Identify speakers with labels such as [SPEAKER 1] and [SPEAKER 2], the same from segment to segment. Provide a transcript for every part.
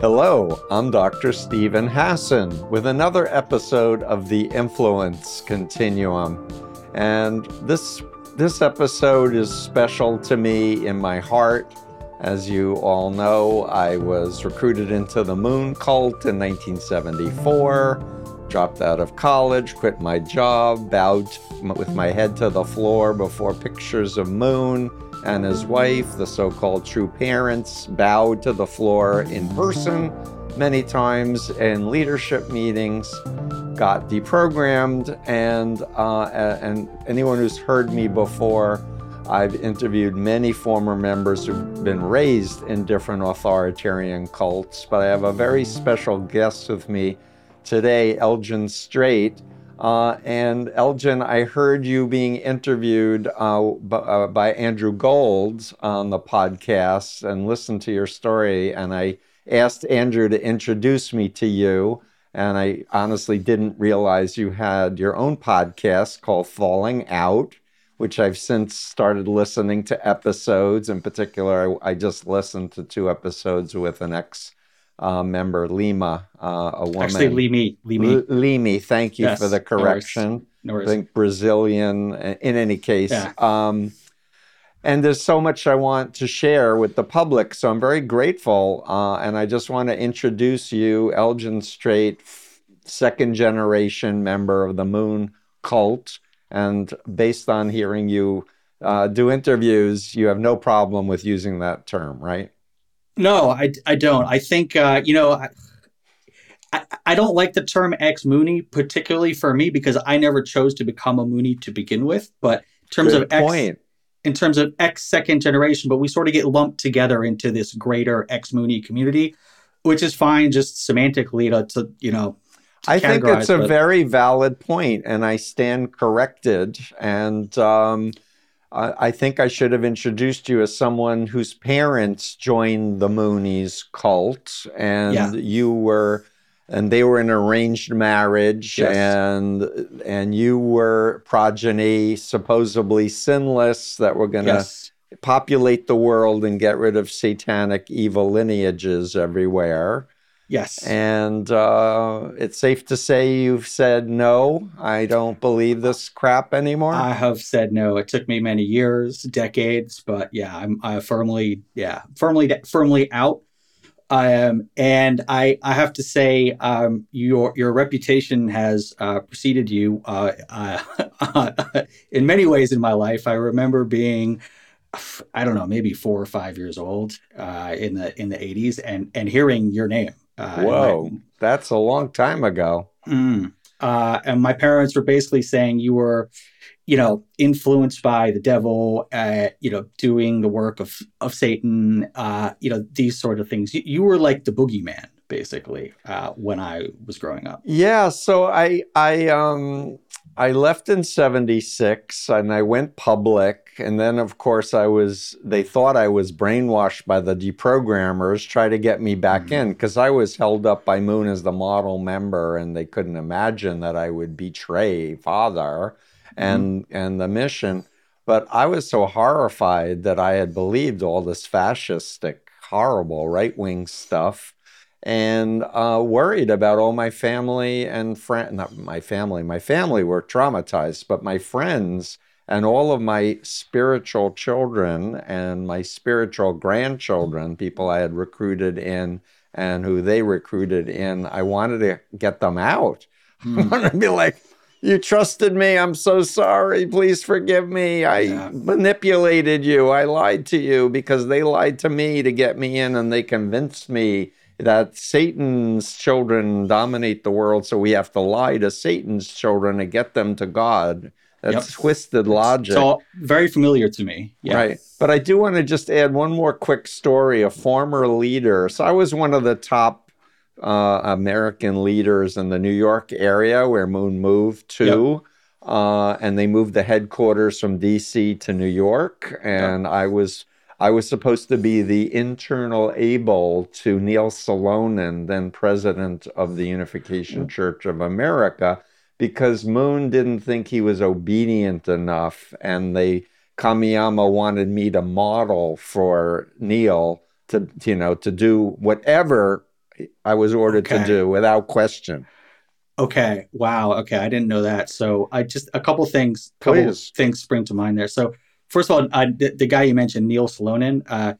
[SPEAKER 1] Hello, I'm Dr. Steven Hassan with another episode of the Influence Continuum. And this this episode is special to me in my heart. As you all know, I was recruited into the moon cult in 1974, dropped out of college, quit my job, bowed with my head to the floor before pictures of Moon and his wife, the so called true parents, bowed to the floor in person many times in leadership meetings, got deprogrammed, and, uh, and anyone who's heard me before, I've interviewed many former members who've been raised in different authoritarian cults, but I have a very special guest with me today, Elgen Strait uh, and Elgen, I heard you being interviewed uh, b- uh, by Andrew Gold on the podcast and listened to your story. And I asked Andrew to introduce me to you. And I honestly didn't realize you had your own podcast called Falling Out, which I've since started listening to episodes. In particular, I, I just listened to two episodes with an ex uh, member, Lima, uh, a woman.
[SPEAKER 2] Actually, Limi. Limi.
[SPEAKER 1] L- Limi, thank you yes, for the correction.
[SPEAKER 2] No worries.
[SPEAKER 1] I think Brazilian, in any case.
[SPEAKER 2] Yeah.
[SPEAKER 1] Um, and there's so much I want to share with the public. So I'm very grateful. Uh, and I just want to introduce you, Elgen Strait, second generation member of the Moon cult. And based on hearing you uh, do interviews, you have no problem with using that term, right?
[SPEAKER 2] No, I, I don't. I think, uh, you know, I, I, I don't like the term ex Mooney, particularly for me, because I never chose to become a Mooney to begin with. But in terms
[SPEAKER 1] Good
[SPEAKER 2] of ex,
[SPEAKER 1] point.
[SPEAKER 2] in terms of ex second generation, but we sort of get lumped together into this greater ex Mooney community, which is fine, just semantically to, to you know. to
[SPEAKER 1] I think it's a
[SPEAKER 2] but-
[SPEAKER 1] very valid point, and I stand corrected. And um, I, I think I should have introduced you as someone whose parents joined the Moonies cult, and
[SPEAKER 2] Yeah.
[SPEAKER 1] you were, and they were in arranged marriage,
[SPEAKER 2] Yes.
[SPEAKER 1] and and you were progeny, supposedly sinless, that were going to
[SPEAKER 2] Yes.
[SPEAKER 1] populate the world and get rid of satanic evil lineages everywhere.
[SPEAKER 2] Yes.
[SPEAKER 1] And uh, it's safe to say you've said no. I don't believe this crap anymore.
[SPEAKER 2] I have said no. It took me many years, decades, but yeah, I'm I firmly, yeah, firmly, firmly out. Um, and I, I have to say, um, your your reputation has uh, preceded you uh, uh, in many ways in my life. I remember being, I don't know, maybe four or five years old uh, in the in the '80s, and and hearing your name. Uh, in my-
[SPEAKER 1] Whoa, that's a long time ago.
[SPEAKER 2] Mm. Uh, and my parents were basically saying you were, you know, influenced by the devil, uh, you know, doing the work of of Satan, uh, you know, these sort of things. You, you were like the boogeyman, basically, uh, when I was growing up.
[SPEAKER 1] Yeah, so I I um I left in 76 and I went public and then of course I was they thought I was brainwashed by the deprogrammers try to get me back
[SPEAKER 2] Mhm.
[SPEAKER 1] in cuz I was held up by Moon as the model member and they couldn't imagine that I would betray father and and the mission but I was so horrified that I had believed all this fascistic horrible right-wing stuff and uh, worried about all my family and friend not my family my family were traumatized but my friends and all of my spiritual children and my spiritual grandchildren people i had recruited in and who they recruited in i wanted to get them out i
[SPEAKER 2] Hmm.
[SPEAKER 1] wanted to be like you trusted me i'm so sorry please forgive me i
[SPEAKER 2] Yeah.
[SPEAKER 1] manipulated you i lied to you because they lied to me to get me in and they convinced me that Satan's children dominate the world, so we have to lie to Satan's children to get them to God. That's
[SPEAKER 2] Yep.
[SPEAKER 1] twisted logic.
[SPEAKER 2] It's all very familiar to me. Yeah.
[SPEAKER 1] Right. But I do want to just add one more quick story. A former leader. So I was one of the top uh, American leaders in the New York area where Moon moved to. Uh, and they moved the headquarters from DC to New York. And I was I was supposed to be the internal Abel to Neil Salonen, then president of the Unification Church of America, because Moon didn't think he was obedient enough, and they Kamiyama wanted me to model for Neil to you know to do whatever I was ordered to do without question.
[SPEAKER 2] Okay. Wow. Okay. I didn't know that. So I just a couple things, couple
[SPEAKER 1] Please.
[SPEAKER 2] things spring to mind there. So first of all, uh, the, the guy you mentioned, Neil Salonen, uh,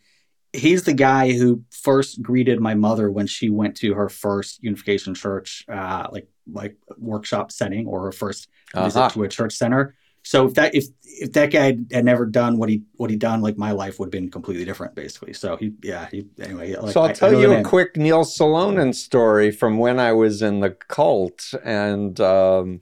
[SPEAKER 2] he's the guy who first greeted my mother when she went to her first Unification Church, uh, like like workshop setting or her first visit
[SPEAKER 1] Uh-huh.
[SPEAKER 2] to a church center. So if that if if that guy had never done what he what he done, like my life would have been completely different, basically. So he, yeah, he anyway. Like,
[SPEAKER 1] so
[SPEAKER 2] I-
[SPEAKER 1] I'll
[SPEAKER 2] I
[SPEAKER 1] tell
[SPEAKER 2] know
[SPEAKER 1] you a
[SPEAKER 2] name.
[SPEAKER 1] quick Neil Salonen story from when I was in the cult. And um,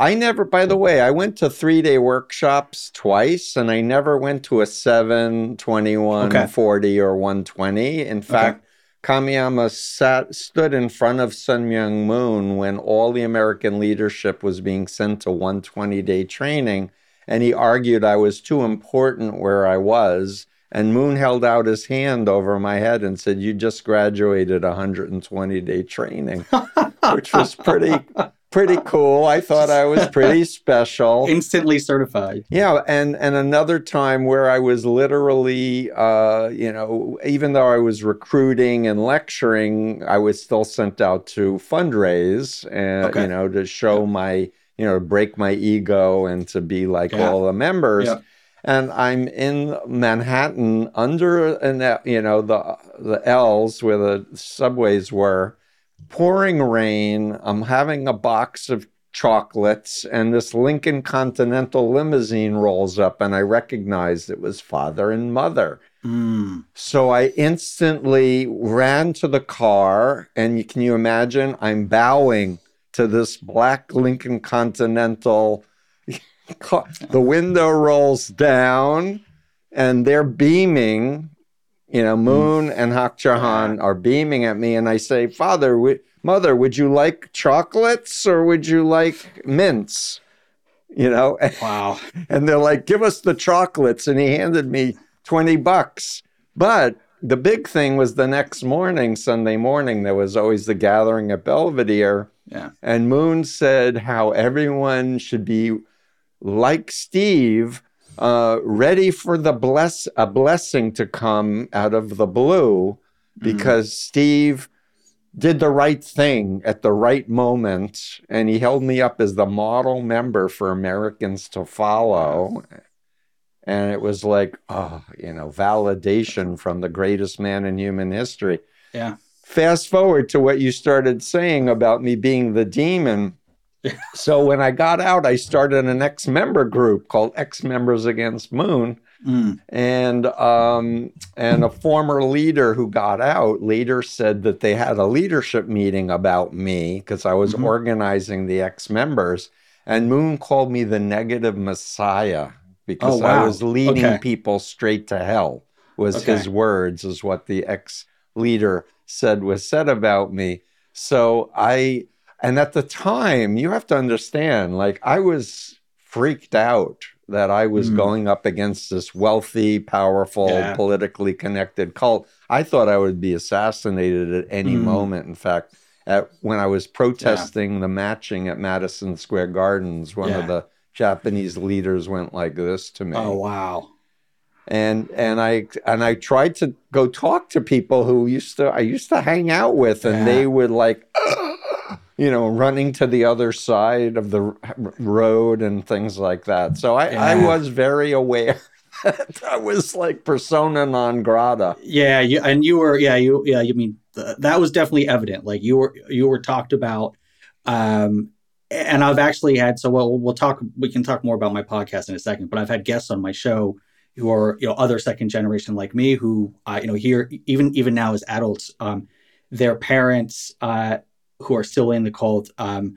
[SPEAKER 1] I never, by the way, I went to three day workshops twice and I never went to a 7, 21,
[SPEAKER 2] Okay.
[SPEAKER 1] 40, or 120. In fact, Kamiyama sat, stood in front of Sun Myung Moon when all the American leadership was being sent to 120 day training. And he argued I was too important where I was. And Moon held out his hand over my head and said, You just graduated 120 day training, which was pretty, pretty cool. I thought I was pretty special.
[SPEAKER 2] instantly certified.
[SPEAKER 1] Yeah, and and another time where I was literally, uh, you know, even though I was recruiting and lecturing, I was still sent out to fundraise, and
[SPEAKER 2] Okay.
[SPEAKER 1] you know, to show my, you know, to break my ego and to be like
[SPEAKER 2] Yeah.
[SPEAKER 1] all the members.
[SPEAKER 2] Yeah.
[SPEAKER 1] And I'm in Manhattan under an, you know, the the L's where the subways were, pouring rain. I'm having a box of chocolates, and this Lincoln Continental limousine rolls up, and I recognized it was father and mother.
[SPEAKER 2] Mm.
[SPEAKER 1] So I instantly ran to the car, and can you imagine? I'm bowing to this black Lincoln Continental. The window rolls down, and they're beaming. You know, mm. Moon and Hak Ja Han are beaming at me, and I say, "Father, w- Mother, would you like chocolates or would you like mints?" You know,
[SPEAKER 2] Wow.
[SPEAKER 1] and they're like, give us the chocolates. And he handed me 20 bucks. But the big thing was the next morning, Sunday morning, there was always the gathering at Belvedere.
[SPEAKER 2] Yeah.
[SPEAKER 1] And Moon said how everyone should be like Steve, uh, ready for the bless a blessing to come out of the blue, because Steve did the right thing at the right moment, and he held me up as the model member for Americans to follow. And it was like, oh, you know, validation from the greatest man in human history.
[SPEAKER 2] Yeah.
[SPEAKER 1] Fast forward to what you started saying about me being the demon. So when I got out, I started an ex member group called Ex Members Against Moon
[SPEAKER 2] Mm.
[SPEAKER 1] and um, and a former leader who got out later said that they had a leadership meeting about me because I was
[SPEAKER 2] Mhm.
[SPEAKER 1] organizing the ex members, and Moon called me the negative messiah because
[SPEAKER 2] Oh,
[SPEAKER 1] I was leading
[SPEAKER 2] Okay.
[SPEAKER 1] people straight to hell. Was
[SPEAKER 2] Okay.
[SPEAKER 1] his words, is what the ex leader said was said about me. So I, and at the time, you have to understand, like I was freaked out that I was
[SPEAKER 2] Mm.
[SPEAKER 1] going up against this wealthy, powerful,
[SPEAKER 2] Yeah.
[SPEAKER 1] politically connected cult. I thought I would be assassinated at any
[SPEAKER 2] Mm.
[SPEAKER 1] moment. In fact, at when I was protesting the matching at Madison Square Gardens, one
[SPEAKER 2] Yeah.
[SPEAKER 1] of the Japanese leaders went like this to me
[SPEAKER 2] Oh wow.
[SPEAKER 1] and and I and I tried to go talk to people who used to I used to hang out with, and
[SPEAKER 2] Yeah.
[SPEAKER 1] they would like, you know, running to the other side of the road and things like that. So I, I was very aware that I was like persona non grata.
[SPEAKER 2] Yeah, you, and you were yeah you yeah you mean th- that was definitely evident. Like you were you were talked about, um, and I've actually had so we'll we'll talk we can talk more about my podcast in a second. But I've had guests on my show who are you know other second generation like me who uh, you know here even even now as adults, um, their parents uh, who are still in the cult um,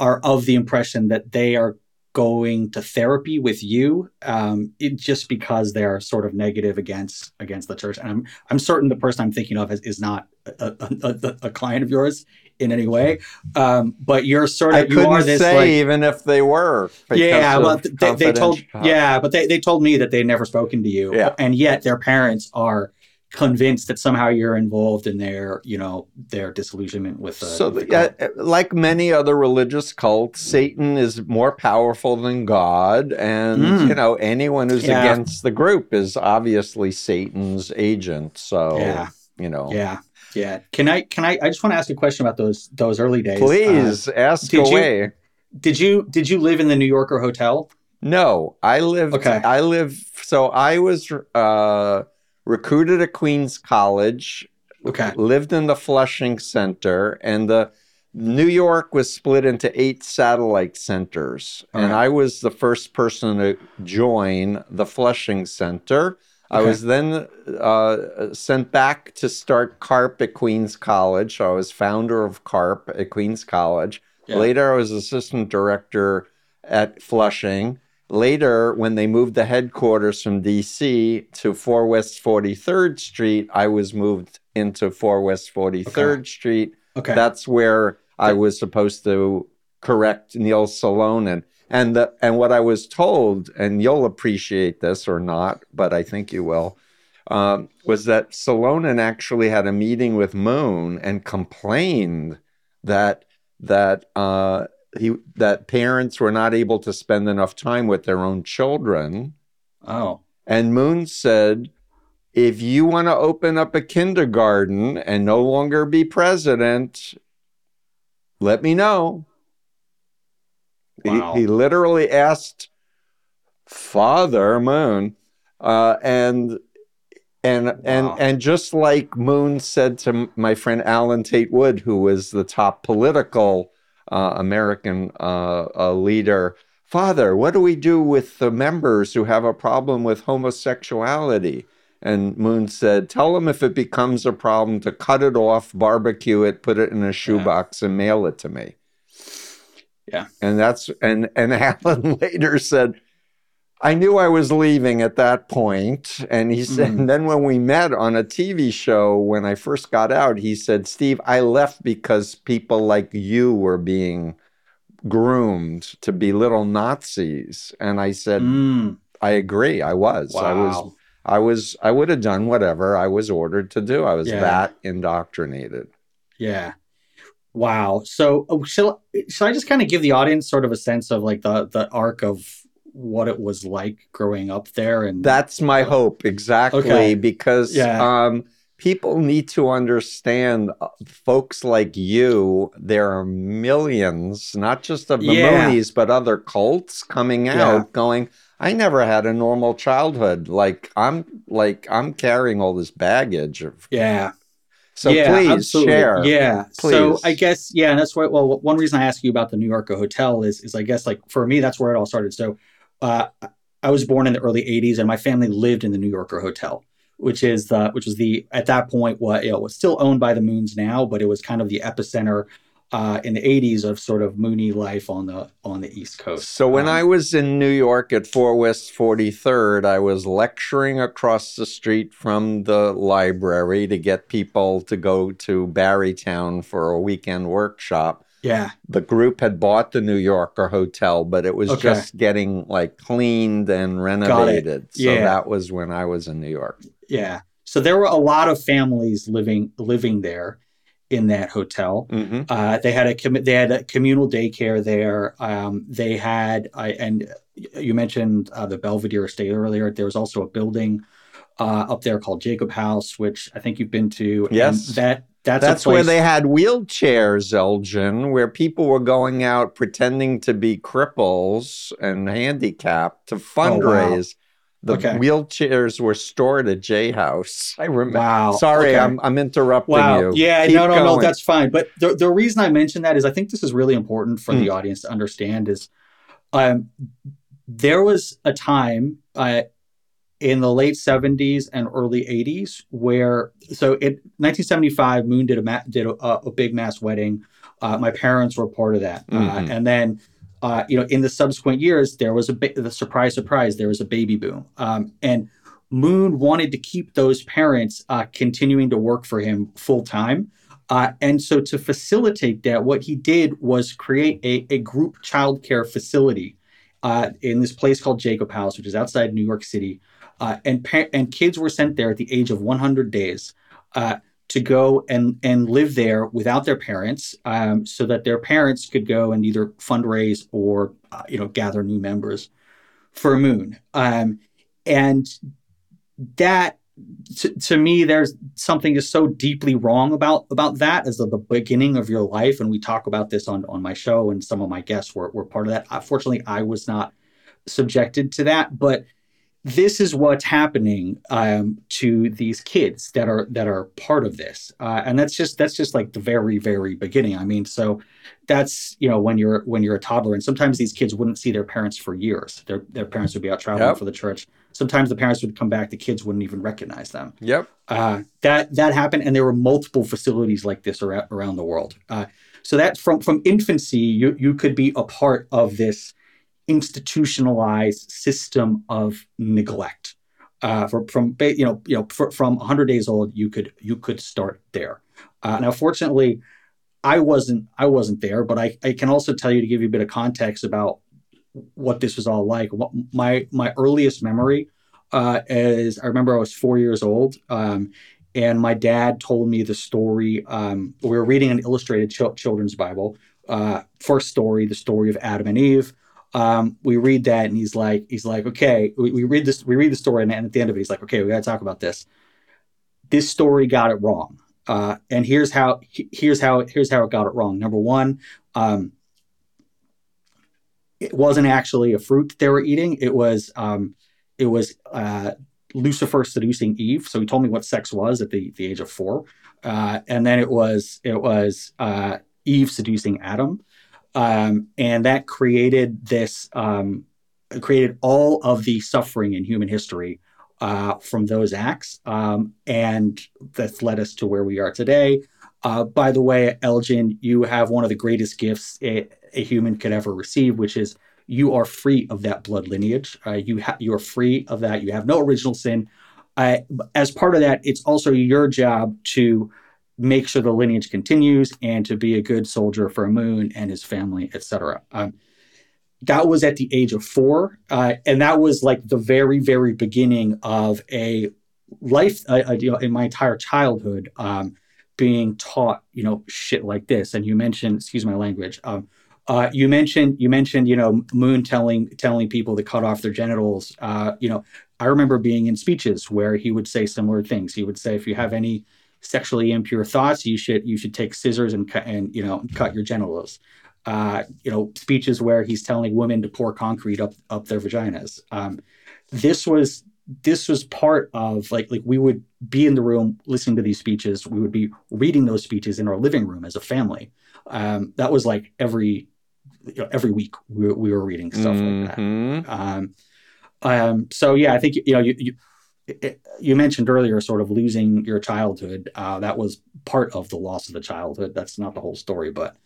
[SPEAKER 2] are of the impression that they are going to therapy with you um, it, just because they're sort of negative against against the church. And I'm I'm certain the person I'm thinking of is, is not a, a, a, a client of yours in any way. Um, but you're sort
[SPEAKER 1] I
[SPEAKER 2] of you are this
[SPEAKER 1] say
[SPEAKER 2] like
[SPEAKER 1] even if they were.
[SPEAKER 2] yeah, well, they, they told yeah, but they, they told me that they'd never spoken to you,
[SPEAKER 1] Yeah.
[SPEAKER 2] and yet their parents are convinced that somehow you're involved in their you know their disillusionment with the,
[SPEAKER 1] so
[SPEAKER 2] with
[SPEAKER 1] the, uh, like many other religious cults satan is more powerful than god and
[SPEAKER 2] Mm.
[SPEAKER 1] you know anyone who's
[SPEAKER 2] Yeah.
[SPEAKER 1] against the group is obviously satan's agent so
[SPEAKER 2] yeah
[SPEAKER 1] you know.
[SPEAKER 2] Yeah. Yeah. Can I can I I just want to ask a question about those those early days. Uh,
[SPEAKER 1] Please ask
[SPEAKER 2] did you-
[SPEAKER 1] away.
[SPEAKER 2] did you did you live in the New Yorker hotel?
[SPEAKER 1] No, I lived.
[SPEAKER 2] Okay.
[SPEAKER 1] I live. So I was uh, recruited at Queens College.
[SPEAKER 2] Okay.
[SPEAKER 1] Lived in the Flushing Center, and the New York was split into eight satellite centers,
[SPEAKER 2] All
[SPEAKER 1] and
[SPEAKER 2] right.
[SPEAKER 1] I was the first person to join the Flushing Center. I was then uh, sent back to start CARP at Queens College. So I was founder of CARP at Queens College.
[SPEAKER 2] Yeah.
[SPEAKER 1] Later, I was assistant director at Flushing. Later, when they moved the headquarters from DC to 4 West 43rd Street, I was moved into 4 West 43rd Street.
[SPEAKER 2] Okay.
[SPEAKER 1] That's where I was supposed to correct Neil Salonen. And the, and what I was told, and you'll appreciate this or not, but I think you will, um, was that Salonen actually had a meeting with Moon and complained that that uh, he that parents were not able to spend enough time with their own children.
[SPEAKER 2] oh.
[SPEAKER 1] And Moon said, if you want to open up a kindergarten and no longer be president, let me know. He-
[SPEAKER 2] Wow.
[SPEAKER 1] He, literally asked Father Moon, uh, and and
[SPEAKER 2] Wow.
[SPEAKER 1] and and just like Moon said to my friend Allen Tate Wood, who was the top political uh, American uh, uh, leader, Father, what do we do with the members who have a problem with homosexuality? And Moon said, Tell them if it becomes a problem to cut it off, barbecue it, put it in a shoebox, and mail it to me.
[SPEAKER 2] Yeah.
[SPEAKER 1] And that's and and Alan later said, I knew I was leaving at that point. And he said,
[SPEAKER 2] Mhm.
[SPEAKER 1] and then when we met on a TV show when I first got out, he said, Steve, I left because people like you were being groomed to be little Nazis. And I said,
[SPEAKER 2] Mm,
[SPEAKER 1] I agree. I was. I was. I was I would have done whatever I was ordered to do. I was
[SPEAKER 2] Yeah.
[SPEAKER 1] that indoctrinated.
[SPEAKER 2] Yeah. Wow. So oh, shall shall I just kind of give the audience sort of a sense of like the the arc of what it was like growing up there and
[SPEAKER 1] That's my hope exactly
[SPEAKER 2] Okay.
[SPEAKER 1] because
[SPEAKER 2] Yeah.
[SPEAKER 1] um people need to understand uh, folks like you there are millions not just of the
[SPEAKER 2] Yeah.
[SPEAKER 1] Moonies but other cults coming
[SPEAKER 2] Yeah.
[SPEAKER 1] out going I never had a normal childhood like I'm like I'm carrying all this baggage of
[SPEAKER 2] yeah.
[SPEAKER 1] so
[SPEAKER 2] yeah,
[SPEAKER 1] please
[SPEAKER 2] absolutely.
[SPEAKER 1] share
[SPEAKER 2] Yeah. So I guess yeah, and that's why. Well, one reason I ask you about the New Yorker hotel is is I guess like for me that's where it all started. So uh, I was born in the early '80s, and my family lived in the New Yorker hotel, which is which was the at that point what you know was still owned by the Moons now, but it was kind of the epicenter uh, in the '80s of sort of Mooney life on the on the East Coast.
[SPEAKER 1] So when
[SPEAKER 2] Um,
[SPEAKER 1] I was in New York at 4 West 43rd, I was lecturing across the street from the library to get people to go to Barrytown for a weekend workshop.
[SPEAKER 2] Yeah
[SPEAKER 1] The group had bought the New Yorker hotel, but it was
[SPEAKER 2] Okay.
[SPEAKER 1] just getting like cleaned and renovated. So
[SPEAKER 2] Yeah.
[SPEAKER 1] that was when I was in New York.
[SPEAKER 2] yeah, so there were a lot of families living living there in that hotel.
[SPEAKER 1] hmm
[SPEAKER 2] Uh, they had a commu- they had a communal daycare there. Um, they had I and you mentioned uh, the Belvedere Estate earlier. There was also a building uh, up there called Jacob House, which I think you've been to. and
[SPEAKER 1] Yes.
[SPEAKER 2] that that's
[SPEAKER 1] That's where they had wheelchairs, Elgen, where people were going out pretending to be cripples and handicapped to fundraise. The
[SPEAKER 2] Oh, Okay.
[SPEAKER 1] wheelchairs were stored at J House. I remember.
[SPEAKER 2] Wow.
[SPEAKER 1] Sorry,
[SPEAKER 2] Okay.
[SPEAKER 1] I'm I'm interrupting
[SPEAKER 2] Wow.
[SPEAKER 1] you.
[SPEAKER 2] Yeah,
[SPEAKER 1] Keep
[SPEAKER 2] no, no, no, that's fine. But the, the reason I mention that is I think this is really important for
[SPEAKER 1] Mm.
[SPEAKER 2] the audience to understand is um, there was a time uh, in the late 70s and early 80s where, so in 1975, Moon did a, ma- did a, a big mass wedding. Uh, my parents were part of that. Uh,
[SPEAKER 1] Mhm.
[SPEAKER 2] and then, uh, you know, in the subsequent years, there was a ba- the surprise, surprise, there was a baby boom. Um, and Moon wanted to keep those parents uh, continuing to work for him full time. Uh, and so, to facilitate that, what he did was create a, a group childcare facility uh, in this place called Jacob House, which is outside New York City. Uh, and and kids were sent there at the age of 100 days uh, to go and and live there without their parents, um, so that their parents could go and either fundraise or uh, you know gather new members for a Moon. Um, and that to, to me, there's something is so deeply wrong about about that as the, the beginning of your life. And we talk about this on on my show, and some of my guests were, were part of that. Fortunately, I was not subjected to that, but this is what's happening um, to these kids that are that are part of this, uh, and that's just that's just like the very very beginning. I mean, so that's you know when you're when you're a toddler, and sometimes these kids wouldn't see their parents for years. Their their parents would be out traveling
[SPEAKER 1] Yep.
[SPEAKER 2] for the church. Sometimes the parents would come back, the kids wouldn't even recognize them.
[SPEAKER 1] Yep.
[SPEAKER 2] Uh, that that happened, and there were multiple facilities like this around, around the world. Uh, so that from from infancy, you you could be a part of this institutionalized system of neglect. Uh, from from you know you know fr- from 100 days old, you could you could start there. Uh, now, fortunately, I wasn't I wasn't there, but I, I can also tell you to give you a bit of context about what this was all like. What, my my earliest memory uh, is I remember I was four years old, um, and my dad told me the story. Um, we were reading an illustrated chil- children's Bible. Uh, first story, the story of Adam and Eve. Um, we read that, and he's like, he's like, okay, we, we read this, we read the story, and, at the end of it, he's like, okay, we got to talk about this. This story got it wrong, uh, and here's how here's how here's how it got it wrong. Number one, um, it wasn't actually a fruit they were eating. It was um, it was uh, Lucifer seducing Eve. So he told me what sex was at the, the age of four, uh, and then it was it was uh, Eve seducing Adam, um, and that created this um, created all of the suffering in human history uh, from those acts, um, and that's led us to where we are today. Uh, by the way, Elgen, you have one of the greatest gifts a, a human could ever receive, which is you are free of that blood lineage. Uh, you ha- you are free of that. You have no original sin. Uh, as part of that, it's also your job to make sure the lineage continues and to be a good soldier for Moon and his family, etc. Um, that was at the age of four, uh, and that was like the very, very beginning of a life. Uh, uh, you know, in my entire childhood, um, being taught, you know, shit like this. And you mentioned, excuse my language. Um, uh, you mentioned, you mentioned, you know, Moon telling telling people to cut off their genitals. Uh, you know, I remember being in speeches where he would say similar things. He would say, if you have any sexually impure thoughts, you should you should take scissors and cut and you know cut your genitals. Uh, you know, speeches where he's telling women to pour concrete up up their vaginas. Um, this was this was part of like like we would be in the room listening to these speeches. We would be reading those speeches in our living room as a family. Um, that was like every you know, every week we, were- we were reading stuff like that.
[SPEAKER 1] Mhm.
[SPEAKER 2] Um, um, so yeah, I think you know you, you it- you mentioned earlier sort of losing your childhood. Uh, that was part of the loss of the childhood. That's not the whole story, but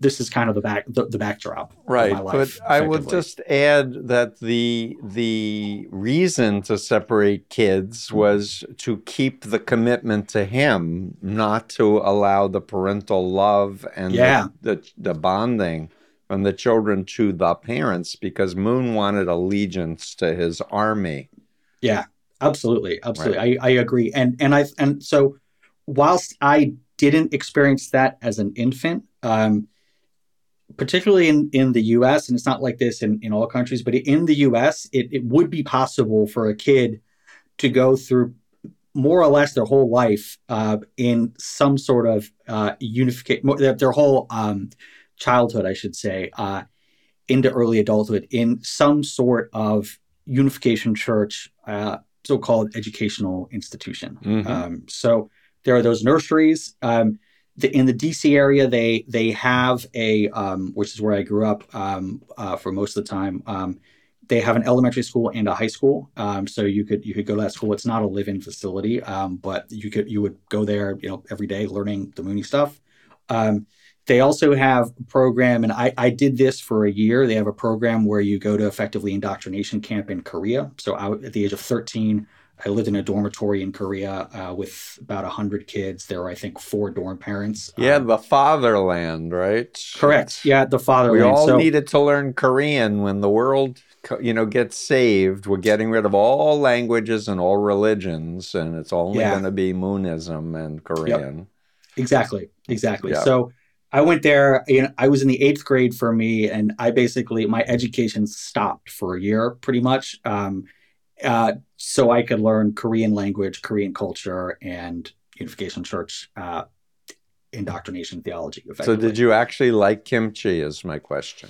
[SPEAKER 2] this is kind of the back the, the backdrop. of
[SPEAKER 1] Right,
[SPEAKER 2] my
[SPEAKER 1] but I would just add that the the reason to separate kids
[SPEAKER 2] Mm-hmm.
[SPEAKER 1] was to keep the commitment to him, not to allow the parental love and
[SPEAKER 2] Yeah.
[SPEAKER 1] the, the the bonding from the children to the parents, because Moon wanted allegiance to his army.
[SPEAKER 2] Yeah, absolutely, absolutely. I, I agree. And and I and so whilst I didn't experience that as an infant, um, particularly in, in the US, and it's not like this in, in all countries, but in the US, it, it would be possible for a kid to go through more or less their whole life uh, in some sort of uh, unification, their, their whole um, childhood, I should say, uh, into early adulthood in some sort of unification church, uh, so-called educational institution.
[SPEAKER 1] Mhm.
[SPEAKER 2] Um, so there are those nurseries. Um, the, in the DC area, they they have a um, which is where I grew up um, uh, for most of the time. Um, they have an elementary school and a high school, um, so you could you could go to that school. It's not a live-in facility, um, but you could you would go there, you know, every day learning the Mooney stuff. Um, they also have a program, and I, I did this for a year. They have a program where you go to effectively indoctrination camp in Korea. So I, at the age of 13, I lived in a dormitory in Korea uh, with about 100 kids. There were, I think, four dorm parents.
[SPEAKER 1] Yeah,
[SPEAKER 2] Um,
[SPEAKER 1] the fatherland, right?
[SPEAKER 2] correct. Yeah, the fatherland.
[SPEAKER 1] We all
[SPEAKER 2] so,
[SPEAKER 1] needed to learn Korean when the world, you know, gets saved. We're getting rid of all languages and all religions, and it's only
[SPEAKER 2] Yeah.
[SPEAKER 1] going to be Moonism and Korean.
[SPEAKER 2] Exactly. Exactly.
[SPEAKER 1] Yeah.
[SPEAKER 2] So I went there. You know, I was in the eighth grade for me, and I basically my education stopped for a year, pretty much. Um, uh, so I could learn Korean language, Korean culture, and Unification Church uh, indoctrination theology.
[SPEAKER 1] So, did you actually like kimchi? Is my question.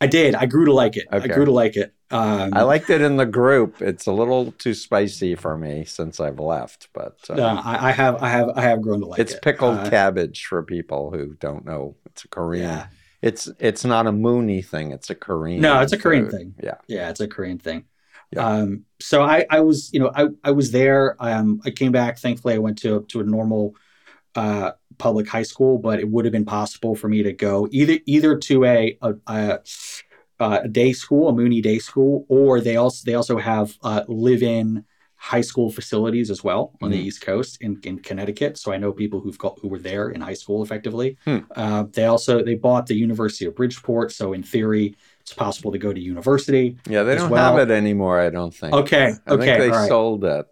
[SPEAKER 2] I did. I grew to like it.
[SPEAKER 1] Okay.
[SPEAKER 2] I grew to like it. Um,
[SPEAKER 1] I liked it in the group. It's a little too spicy for me since I've left, but uh,
[SPEAKER 2] uh, I, I have, I have, I have grown to like
[SPEAKER 1] it's
[SPEAKER 2] it.
[SPEAKER 1] pickled
[SPEAKER 2] Uh,
[SPEAKER 1] cabbage for people who don't know. It's a Korean.
[SPEAKER 2] Yeah.
[SPEAKER 1] It's it's not a Mooney thing. It's a Korean.
[SPEAKER 2] No, it's a Korean
[SPEAKER 1] food.
[SPEAKER 2] thing.
[SPEAKER 1] Yeah.
[SPEAKER 2] Yeah, it's a Korean thing.
[SPEAKER 1] Yeah.
[SPEAKER 2] Um, so I, I was, you know, I, I was there. Um, I came back. Thankfully, I went to to a normal uh, public high school, but it would have been possible for me to go either either to a a, a, a day school, a Mooney day school, or they also they also have uh, live in high school facilities as well on the
[SPEAKER 1] Mhm.
[SPEAKER 2] East Coast in, in Connecticut. So I know people who've got who were there in high school effectively.
[SPEAKER 1] Hmm.
[SPEAKER 2] Uh, they also they bought the University of Bridgeport, so in theory, it's possible to go to university.
[SPEAKER 1] Yeah, they don't
[SPEAKER 2] well.
[SPEAKER 1] have it anymore. I don't think.
[SPEAKER 2] Okay,
[SPEAKER 1] I
[SPEAKER 2] okay,
[SPEAKER 1] think they
[SPEAKER 2] right.
[SPEAKER 1] sold it,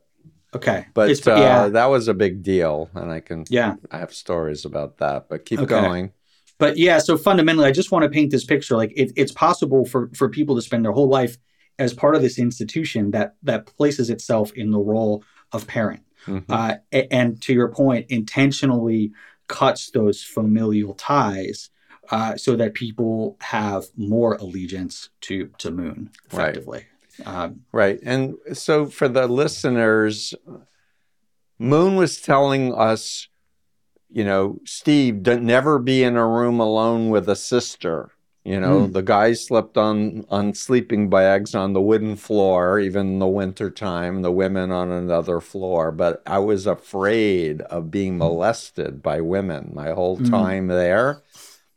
[SPEAKER 2] okay,
[SPEAKER 1] but uh,
[SPEAKER 2] yeah,
[SPEAKER 1] that was a big deal, and I can
[SPEAKER 2] yeah.
[SPEAKER 1] I have stories about that. But keep
[SPEAKER 2] Okay.
[SPEAKER 1] going.
[SPEAKER 2] But yeah, so fundamentally, I just want to paint this picture. Like it, it's possible for for people to spend their whole life as part of this institution that that places itself in the role of parent,
[SPEAKER 1] Mhm.
[SPEAKER 2] uh, and to your point, intentionally cuts those familial ties. Uh, so that people have more allegiance to to Moon
[SPEAKER 1] Right.
[SPEAKER 2] effectively. Um,
[SPEAKER 1] Right. And so for the listeners, Moon was telling us, you know, Steve, don't never be in a room alone with a sister. You know,
[SPEAKER 2] Mm.
[SPEAKER 1] the guys slept on on sleeping bags on the wooden floor, even in the winter time, the women on another floor. But I was afraid of being molested by women my whole
[SPEAKER 2] Mm.
[SPEAKER 1] time there.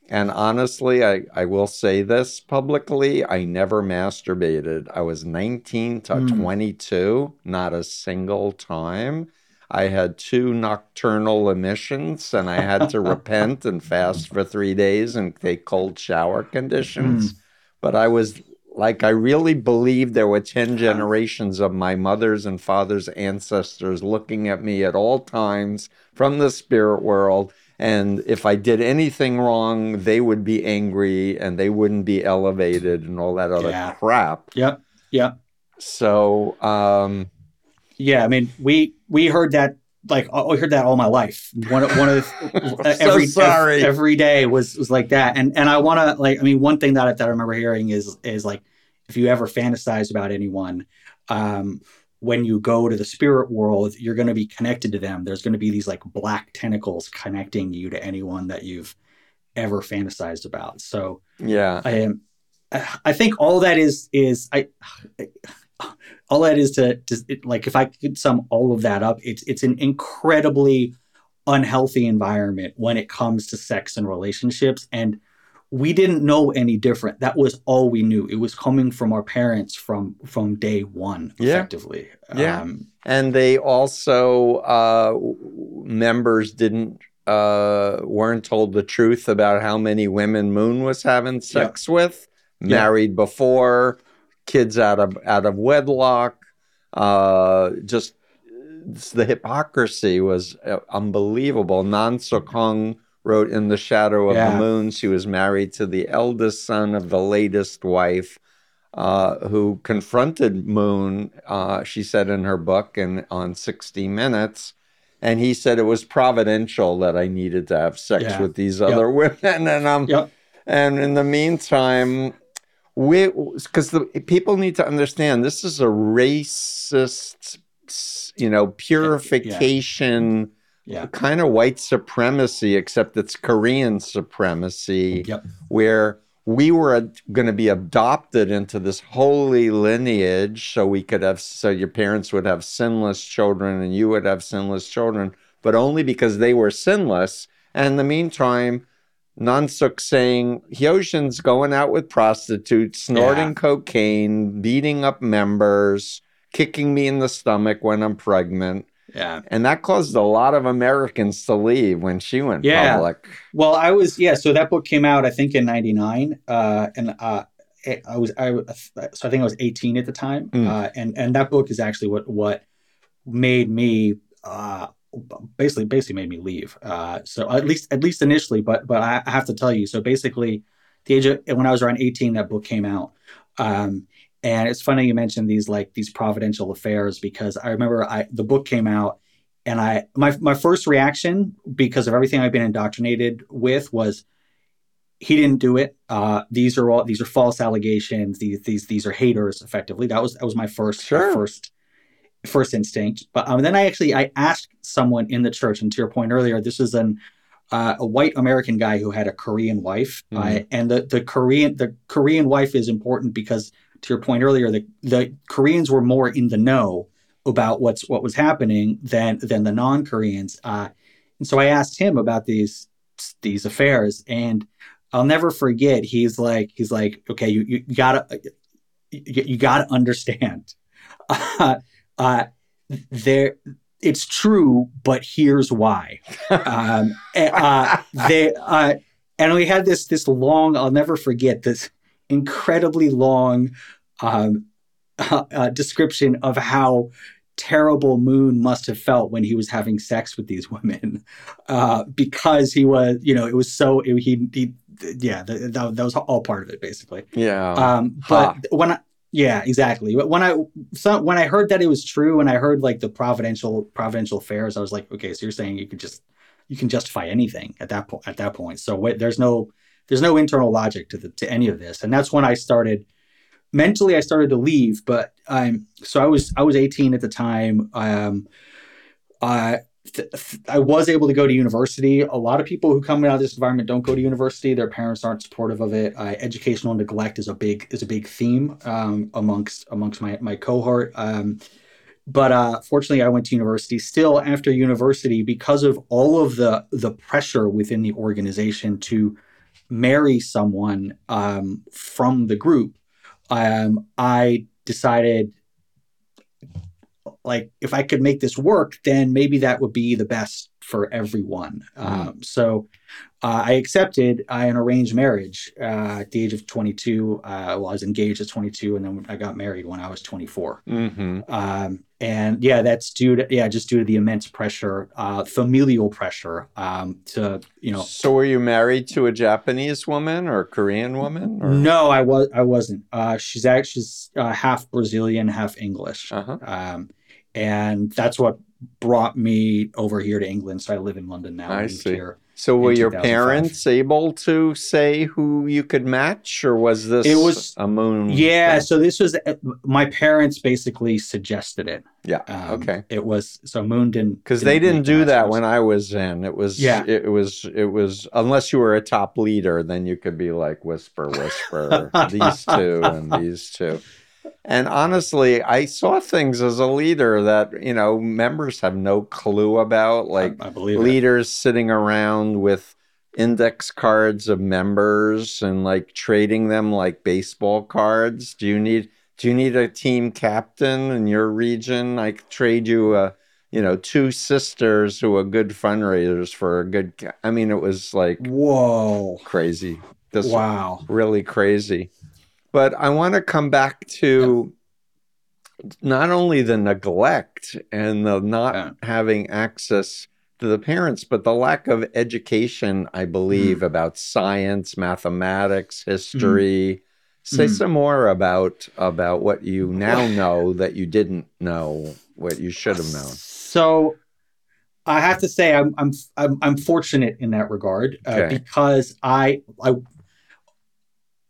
[SPEAKER 1] And honestly, I, I will say this publicly I never masturbated. I was 19 to
[SPEAKER 2] Mm.
[SPEAKER 1] 22, not a single time. I had two nocturnal emissions and I had to repent and fast for three days and take cold shower conditions. But I was like, I really believed there were 10 generations of my mother's and father's ancestors looking at me at all times from the spirit world. And if I did anything wrong, they would be angry and they wouldn't be elevated and all that other
[SPEAKER 2] Yeah.
[SPEAKER 1] crap.
[SPEAKER 2] yep, yep.
[SPEAKER 1] So, um,
[SPEAKER 2] Yeah, I mean, we we heard that like I heard that all my life. One of- one of the,
[SPEAKER 1] I'm so
[SPEAKER 2] every
[SPEAKER 1] sorry.
[SPEAKER 2] every day was was like that. And and I want to like I mean, one thing that I, that I remember hearing is is like if you ever fantasize about anyone, um, when you go to the spirit world, you're going to be connected to them. There's going to be these like black tentacles connecting you to anyone that you've ever fantasized about. So
[SPEAKER 1] yeah.
[SPEAKER 2] I am. I think all that is is I. All that is to, to it- like if I could sum all of that up, it's it's an incredibly unhealthy environment when it comes to sex and relationships, and we didn't know any different. That was all we knew. It was coming from our parents from from day one,
[SPEAKER 1] Yeah.
[SPEAKER 2] effectively.
[SPEAKER 1] Yeah.
[SPEAKER 2] Um,
[SPEAKER 1] and they also uh, members didn't uh, weren't told the truth about how many women Moon was having sex with,
[SPEAKER 2] Yeah.
[SPEAKER 1] married before, kids out of out of wedlock. Uh, just the hypocrisy was uh, unbelievable. Nansook Hong wrote in the shadow of the moon. She was married to the eldest son of the latest wife uh, who confronted Moon, uh, she said in her book and on 60 Minutes. And he said it was providential that I needed to have sex
[SPEAKER 2] Yeah.
[SPEAKER 1] with these
[SPEAKER 2] Yep.
[SPEAKER 1] other women. And um,
[SPEAKER 2] Yep.
[SPEAKER 1] and in the meantime, we because the people need to understand this is a racist, you know, purification
[SPEAKER 2] yeah.
[SPEAKER 1] kind of white supremacy, except it's Korean supremacy
[SPEAKER 2] Yep.
[SPEAKER 1] where we were going to be adopted into this holy lineage so we could have so your parents would have sinless children and you would have sinless children but only because they were sinless and in the meantime Nansook saying Hyo Jin's going out with prostitutes, snorting
[SPEAKER 2] Yeah.
[SPEAKER 1] cocaine, beating up members, kicking me in the stomach when I'm pregnant.
[SPEAKER 2] Yeah.
[SPEAKER 1] And that caused a lot of Americans to leave when she went
[SPEAKER 2] Yeah.
[SPEAKER 1] public.
[SPEAKER 2] Well, I was yeah. So that book came out, I think, in '99, uh, and uh, I was I so I think I was 18 at the time,
[SPEAKER 1] Mm.
[SPEAKER 2] uh, and and that book is actually what what made me uh, basically basically made me leave. Uh, so at least at least initially, but but I have to tell you. So basically, the age of when I was around 18, that book came out. Um, And it's funny you mentioned these like these providential affairs because I remember I the book came out and I my my first reaction because of everything I've been indoctrinated with was he didn't do it. Uh, these are all these are false allegations. These these these are haters. Effectively, that was that was my first
[SPEAKER 1] Sure.
[SPEAKER 2] first first instinct. But um, then I actually I asked someone in the church, and to your point earlier, this is an uh, a white American guy who had a Korean wife, uh,
[SPEAKER 1] Mhm.
[SPEAKER 2] and the the Korean the Korean wife is important because to your point earlier, the the Koreans were more in the know about what's what was happening than than the non Koreans. Uh, and so I asked him about these these affairs, and I'll never forget. He's like he's like, okay, you you gotta you, you gotta understand. Uh, there, it's true, but here's why. Um, and, uh, they uh, and we had this this long. I'll never forget this incredibly long um, uh, description of how terrible Moon must have felt when he was having sex with these women, uh, because he was, you know, it was so he he yeah, that, that was all part of it basically.
[SPEAKER 1] Yeah.
[SPEAKER 2] Um, but
[SPEAKER 1] Huh.
[SPEAKER 2] when I, yeah, exactly. But when I so when I heard that it was true, and I heard like the providential providential affairs, I was like, okay, so you're saying you could just you can justify anything at that point. At that point, so wait, there's no there's no internal logic to the to any of this, and that's when I started mentally. I started to leave, but um, so I was I was 18 at the time. Um, I I was able to go to university. A lot of people who come out of this environment don't go to university. Their parents aren't supportive of it. Uh, educational neglect is a big is a big theme um, amongst amongst my my cohort. Um, but uh, fortunately, I went to university. Still, after university, because of all of the the pressure within the organization to marry someone um, from the group, um, I decided like if I could make this work, then maybe that would be the best for everyone. Um, so uh, I accepted uh, an arranged marriage uh, at the age of 22. Uh, well, I was engaged at 22, and then I got married when I was 24.
[SPEAKER 1] hmm
[SPEAKER 2] Um, and yeah, that's due to yeah, just due to the immense pressure, uh, familial pressure um, to you know.
[SPEAKER 1] So were you married to a Japanese woman or a Korean woman? Or?
[SPEAKER 2] No, I was I wasn't. Uh, she's actually she's, uh, half Brazilian, half English.
[SPEAKER 1] Uh-huh.
[SPEAKER 2] um, and that's what brought me over here to England. So I live in London now.
[SPEAKER 1] I see. So were your parents able to say who you could match, or was this
[SPEAKER 2] It was-
[SPEAKER 1] a moon?
[SPEAKER 2] Yeah.
[SPEAKER 1] thing?
[SPEAKER 2] So this was my parents basically suggested it.
[SPEAKER 1] Yeah.
[SPEAKER 2] Um,
[SPEAKER 1] okay.
[SPEAKER 2] It was so Moon didn't
[SPEAKER 1] Because they didn't do that when I was in. It was
[SPEAKER 2] Yeah.
[SPEAKER 1] It, was it was unless you were a top leader, then you could be like whisper, whisper these two and these two. And honestly, I saw things as a leader that you know members have no clue about, like
[SPEAKER 2] I, I believe it.
[SPEAKER 1] leaders sitting around with index cards of members and like trading them like baseball cards. Do you need do you need a team captain in your region? I trade you a you know two sisters who are good fundraisers for a good. ca- I mean, it was like
[SPEAKER 2] Whoa!
[SPEAKER 1] crazy. This
[SPEAKER 2] Wow.
[SPEAKER 1] really crazy. But I want to come back to not only the neglect and the not
[SPEAKER 2] Yeah.
[SPEAKER 1] having access to the parents, but the lack of education, I believe,
[SPEAKER 2] Mm.
[SPEAKER 1] about science, mathematics, history. Say
[SPEAKER 2] Mm.
[SPEAKER 1] some more about about what you now know that you didn't know, what you should have known.
[SPEAKER 2] So I have to say I'm I'm I'm, I'm fortunate in that regard uh,
[SPEAKER 1] Okay.
[SPEAKER 2] because I I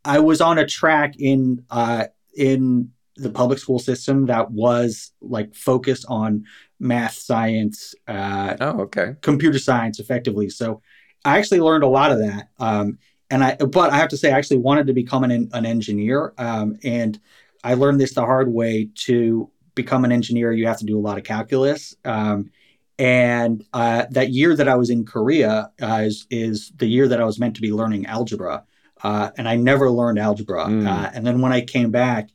[SPEAKER 2] I was on a track in uh, in the public school system that was like focused on math, science, uh,
[SPEAKER 1] Oh, okay.
[SPEAKER 2] computer science, effectively. So I actually learned a lot of that. Um, and I, but I have to say, I actually wanted to become an an engineer. Um, and I learned this the hard way. To become an engineer, you have to do a lot of calculus. Um, and uh, that year that I was in Korea uh, is, is the year that I was meant to be learning algebra. Uh, and I never learned algebra.
[SPEAKER 1] Mm.
[SPEAKER 2] Uh, and then when I came back,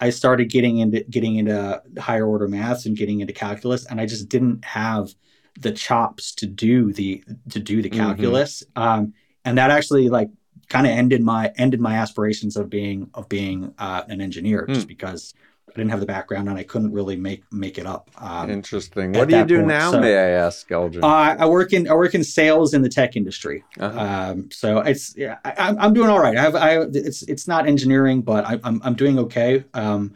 [SPEAKER 2] I started getting into getting into higher order maths and getting into calculus, and I just didn't have the chops to do the to do the
[SPEAKER 1] Mhm.
[SPEAKER 2] calculus. Um, and that actually like kind of ended my ended my aspirations of being of being uh, an engineer, just because I didn't have the background, and I couldn't really make make it up. Um,
[SPEAKER 1] Interesting. What do you do
[SPEAKER 2] point,
[SPEAKER 1] now,
[SPEAKER 2] so-
[SPEAKER 1] may I ask, Elgen?
[SPEAKER 2] uh, I work in I work in sales in the tech industry.
[SPEAKER 1] Uh-huh.
[SPEAKER 2] Um, so it's yeah, I, I'm I'm doing all right. I have I it's it's not engineering, but I, I'm I'm doing okay. Um,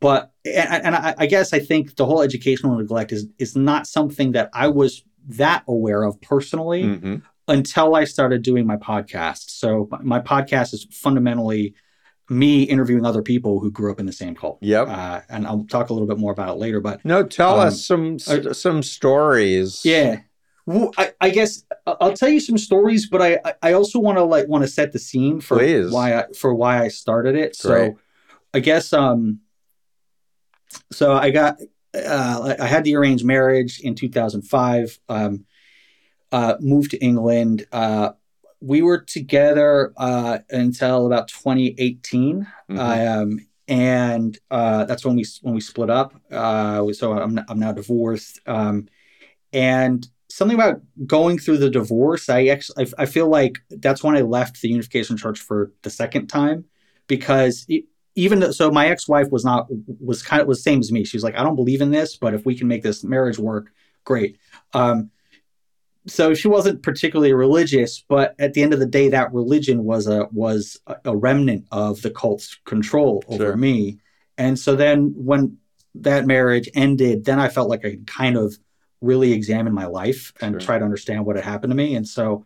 [SPEAKER 2] but and, and I, I guess I think the whole educational neglect is is not something that I was that aware of personally
[SPEAKER 1] Mhm.
[SPEAKER 2] until I started doing my podcast. So my podcast is fundamentally me interviewing other people who grew up in the same cult.
[SPEAKER 1] Yep.
[SPEAKER 2] Uh, and I'll talk a little bit more about it later. But
[SPEAKER 1] No, tell
[SPEAKER 2] um,
[SPEAKER 1] us some
[SPEAKER 2] I-
[SPEAKER 1] some stories.
[SPEAKER 2] yeah. Well, I, I guess I'll tell you some stories, but I, I- I also want to like want to set the scene for
[SPEAKER 1] Please.
[SPEAKER 2] why I, for why I started it.
[SPEAKER 1] Great.
[SPEAKER 2] So I guess um so I got uh I had the arranged marriage in 2005. Um uh moved to England. Uh we were together uh until about 2018.
[SPEAKER 1] Mhm.
[SPEAKER 2] Um, and uh, that's when we when we split up. Uh, so I'm I'm now divorced. Um, and something about going through the divorce, I actually I, I feel like that's when I left the Unification Church for the second time because e- even though, so my ex-wife was not was kind of was same as me. She was like, I don't believe in this, but if we can make this marriage work, great. Um, so she wasn't particularly religious, but at the end of the day, that religion was a was a, remnant of the cult's control over
[SPEAKER 1] Sure.
[SPEAKER 2] me. And so then when that marriage ended, then I felt like I could kind of really examine my life and
[SPEAKER 1] Sure.
[SPEAKER 2] try to understand what had happened to me. And so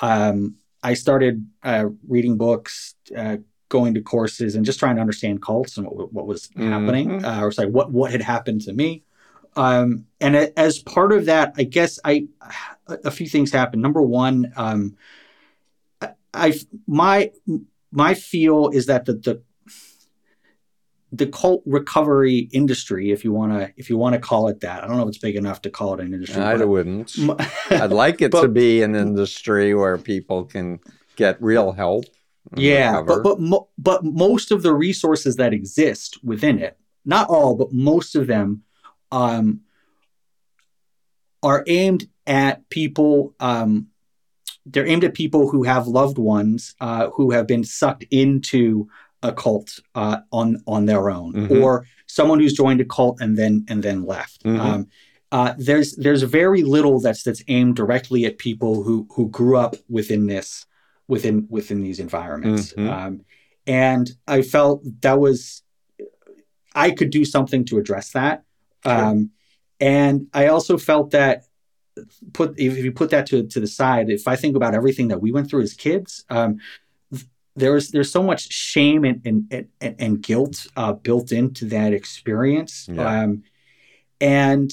[SPEAKER 2] um, I started uh, reading books, uh, going to courses, and just trying to understand cults and what, what was happening,
[SPEAKER 1] Mhm.
[SPEAKER 2] uh, or like what what had happened to me. Um, and a- as part of that, I guess I a, a few things happened. Number one, um, I, I my my feel is that the the the cult recovery industry, if you want to if you want to call it that, I don't know if it's big enough to call it an industry.
[SPEAKER 1] I wouldn't. I'd like it to be an industry where people can get real help.
[SPEAKER 2] yeah
[SPEAKER 1] recover.
[SPEAKER 2] but but mo- but most of the resources that exist within it not all but most of them um are aimed at people um they're aimed at people who have loved ones uh who have been sucked into a cult uh on on their own
[SPEAKER 1] Mhm.
[SPEAKER 2] or someone who's joined a cult and then and then left
[SPEAKER 1] Mhm.
[SPEAKER 2] um uh, there's there's very little that's that's aimed directly at people who who grew up within this within within these environments
[SPEAKER 1] Mhm.
[SPEAKER 2] um, and i felt that was i could do something to address that um, and i also felt that put if you put that to, to the side if i think about everything that we went through as kids um, there's there's so much shame and and, and, and guilt uh, built into that experience.
[SPEAKER 1] Yeah.
[SPEAKER 2] um, and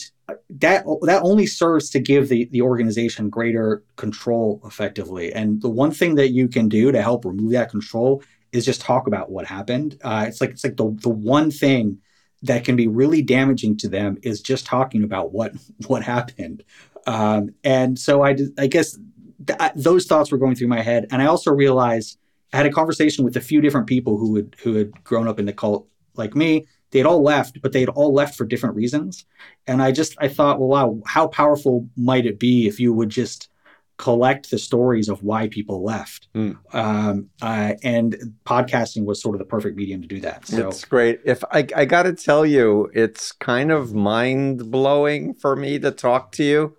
[SPEAKER 2] that that only serves to give the the organization greater control effectively. And the one thing that you can do to help remove that control is just talk about what happened. Uh, it's like it's like the the one thing that can be really damaging to them is just talking about what what happened. Um, and so i i guess th- I- those thoughts were going through my head. And i also realized i had a conversation with a few different people who had who had grown up in the cult like me. They'd all left but they'd all left for different reasons. And i just i thought well wow how powerful might it be if you would just collect the stories of why people left
[SPEAKER 1] Hmm.
[SPEAKER 2] um, uh, and podcasting was sort of the perfect medium to do that so
[SPEAKER 1] it's great. If I, I got to tell you, it's kind of mind blowing for me to talk to you.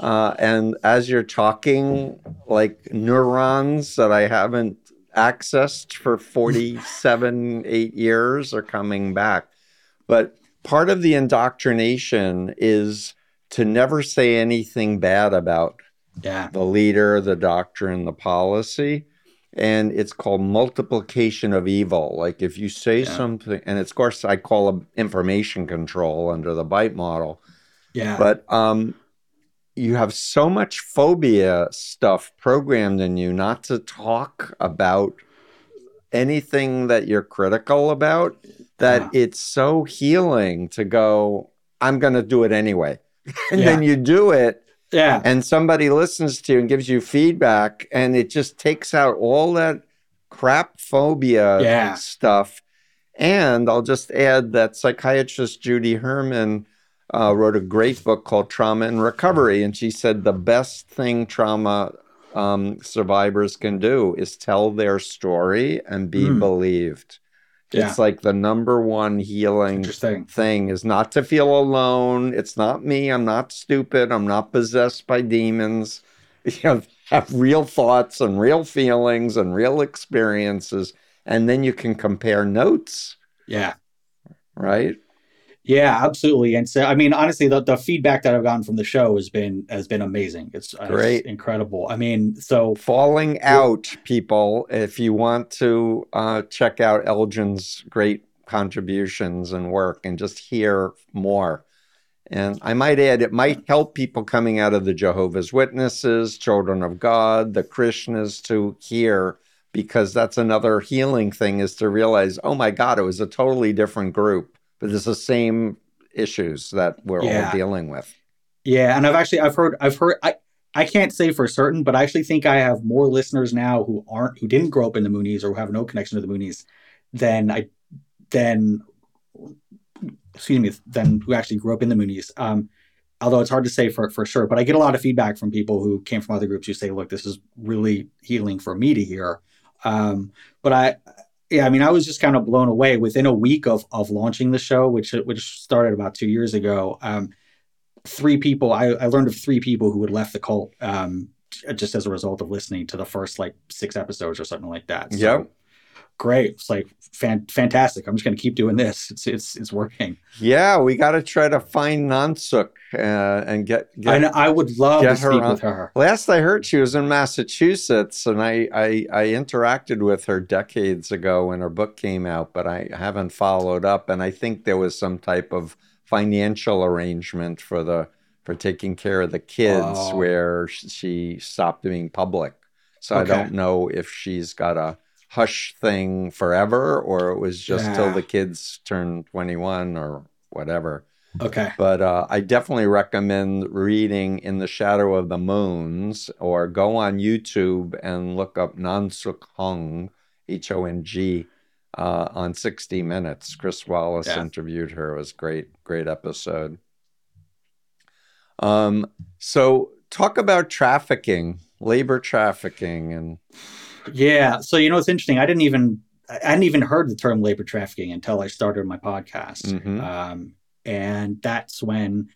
[SPEAKER 1] Uh, and as you're talking, like neurons that I haven't accessed for 47, eight years are coming back. But part of the indoctrination is to never say anything bad about
[SPEAKER 2] yeah
[SPEAKER 1] the leader, the doctrine, the policy. And it's called multiplication of evil. Like if you say
[SPEAKER 2] Yeah.
[SPEAKER 1] something, and it's, of course, I call it information control under the bite model.
[SPEAKER 2] yeah
[SPEAKER 1] But um, you have so much phobia stuff programmed in you not to talk about anything that you're critical about that
[SPEAKER 2] Yeah.
[SPEAKER 1] it's so healing to go, I'm going to do it anyway. and
[SPEAKER 2] Yeah.
[SPEAKER 1] then you do it
[SPEAKER 2] yeah
[SPEAKER 1] and somebody listens to you and gives you feedback and it just takes out all that crap phobia
[SPEAKER 2] Yeah.
[SPEAKER 1] stuff and i'll just add that psychiatrist judy herman uh, wrote a great book called trauma and recovery and she said the best thing trauma um, survivors can do is tell their story and be
[SPEAKER 2] Mm.
[SPEAKER 1] believed
[SPEAKER 2] Yeah.
[SPEAKER 1] It's like the number one healing thing is not to feel alone. It's not me. I'm not stupid. I'm not possessed by demons. You know, have real thoughts and real feelings and real experiences. And then you can compare notes,
[SPEAKER 2] Yeah.
[SPEAKER 1] right?
[SPEAKER 2] Yeah, absolutely. And so, I mean, honestly, the, the feedback that I've gotten from the show has been has been amazing. It's, uh, it's
[SPEAKER 1] Great.
[SPEAKER 2] incredible. I mean, so
[SPEAKER 1] Falling out, people. If you want to uh, check out Elgen's great contributions and work and just hear more. And I might add, it might help people coming out of the Jehovah's Witnesses, Children of God, the Krishnas to hear, because that's another healing thing is to realize, oh my God, it was a totally different group, but it's the same issues that we're
[SPEAKER 2] Yeah.
[SPEAKER 1] all dealing with.
[SPEAKER 2] yeah, and I've actually I've heard I've heard I I can't say for certain, but I actually think I have more listeners now who aren't who didn't grow up in the Moonies or who have no connection to the Moonies than I than excuse me than who actually grew up in the Moonies. Um, although it's hard to say for for sure, but I get a lot of feedback from people who came from other groups who say, "Look, this is really healing for me to hear." Um, but I, yeah, I mean, I was just kind of blown away within a week of of launching the show, which which started about two years ago. Um, three people, I, I learned of three people who had left the cult um, just as a result of listening to the first like six episodes or something like that. So,
[SPEAKER 1] Yep.
[SPEAKER 2] Great. It's like fan- fantastic. I'm just going to keep doing this. It's it's it's working.
[SPEAKER 1] Yeah, we got to try to find Nansook uh, and get, get
[SPEAKER 2] and I would love to speak
[SPEAKER 1] on-
[SPEAKER 2] with her.
[SPEAKER 1] Last I heard, she was in Massachusetts, and I, I I interacted with her decades ago when her book came out, but I haven't followed up. And I think there was some type of financial arrangement for the for taking care of the kids,
[SPEAKER 2] Oh.
[SPEAKER 1] where she stopped being public. So
[SPEAKER 2] Okay.
[SPEAKER 1] I don't know if she's got a hush thing forever, or it was just till the kids turn twenty one or whatever.
[SPEAKER 2] Okay.
[SPEAKER 1] But uh, I definitely recommend reading In the Shadow of the Moons or go on YouTube and look up Nansook Hong, H O N G, uh, on 60 Minutes. Chris Wallace
[SPEAKER 2] Yeah.
[SPEAKER 1] interviewed her. It was great, great episode. Um, so talk about trafficking, labor trafficking, and
[SPEAKER 2] Yeah. So you know it's interesting. I didn't even I hadn't even heard the term labor trafficking until I started my podcast.
[SPEAKER 1] Mhm.
[SPEAKER 2] Um, and that's when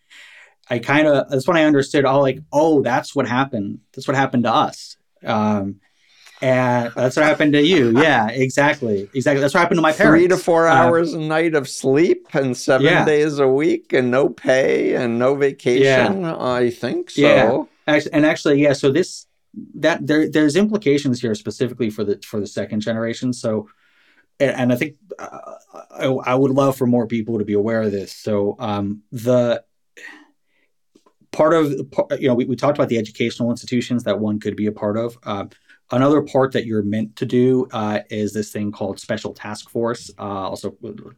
[SPEAKER 2] I kind of that's when I understood. All like oh, that's what happened. That's what happened to us. Um, and that's what happened to you. Yeah, exactly, exactly. That's what happened to my parents.
[SPEAKER 1] three to four
[SPEAKER 2] Uh,
[SPEAKER 1] hours a night of sleep and seven
[SPEAKER 2] Yeah.
[SPEAKER 1] days a week and no pay and no vacation. I think so.
[SPEAKER 2] Yeah. And actually, yeah. So this that there there's implications here specifically for the for the second generation. So, and, and I think uh, I, I would love for more people to be aware of this. So, um, the part of you know we, we talked about the educational institutions that one could be a part of. Um, another part that you're meant to do uh, is this thing called Special Task Force. Uh, also,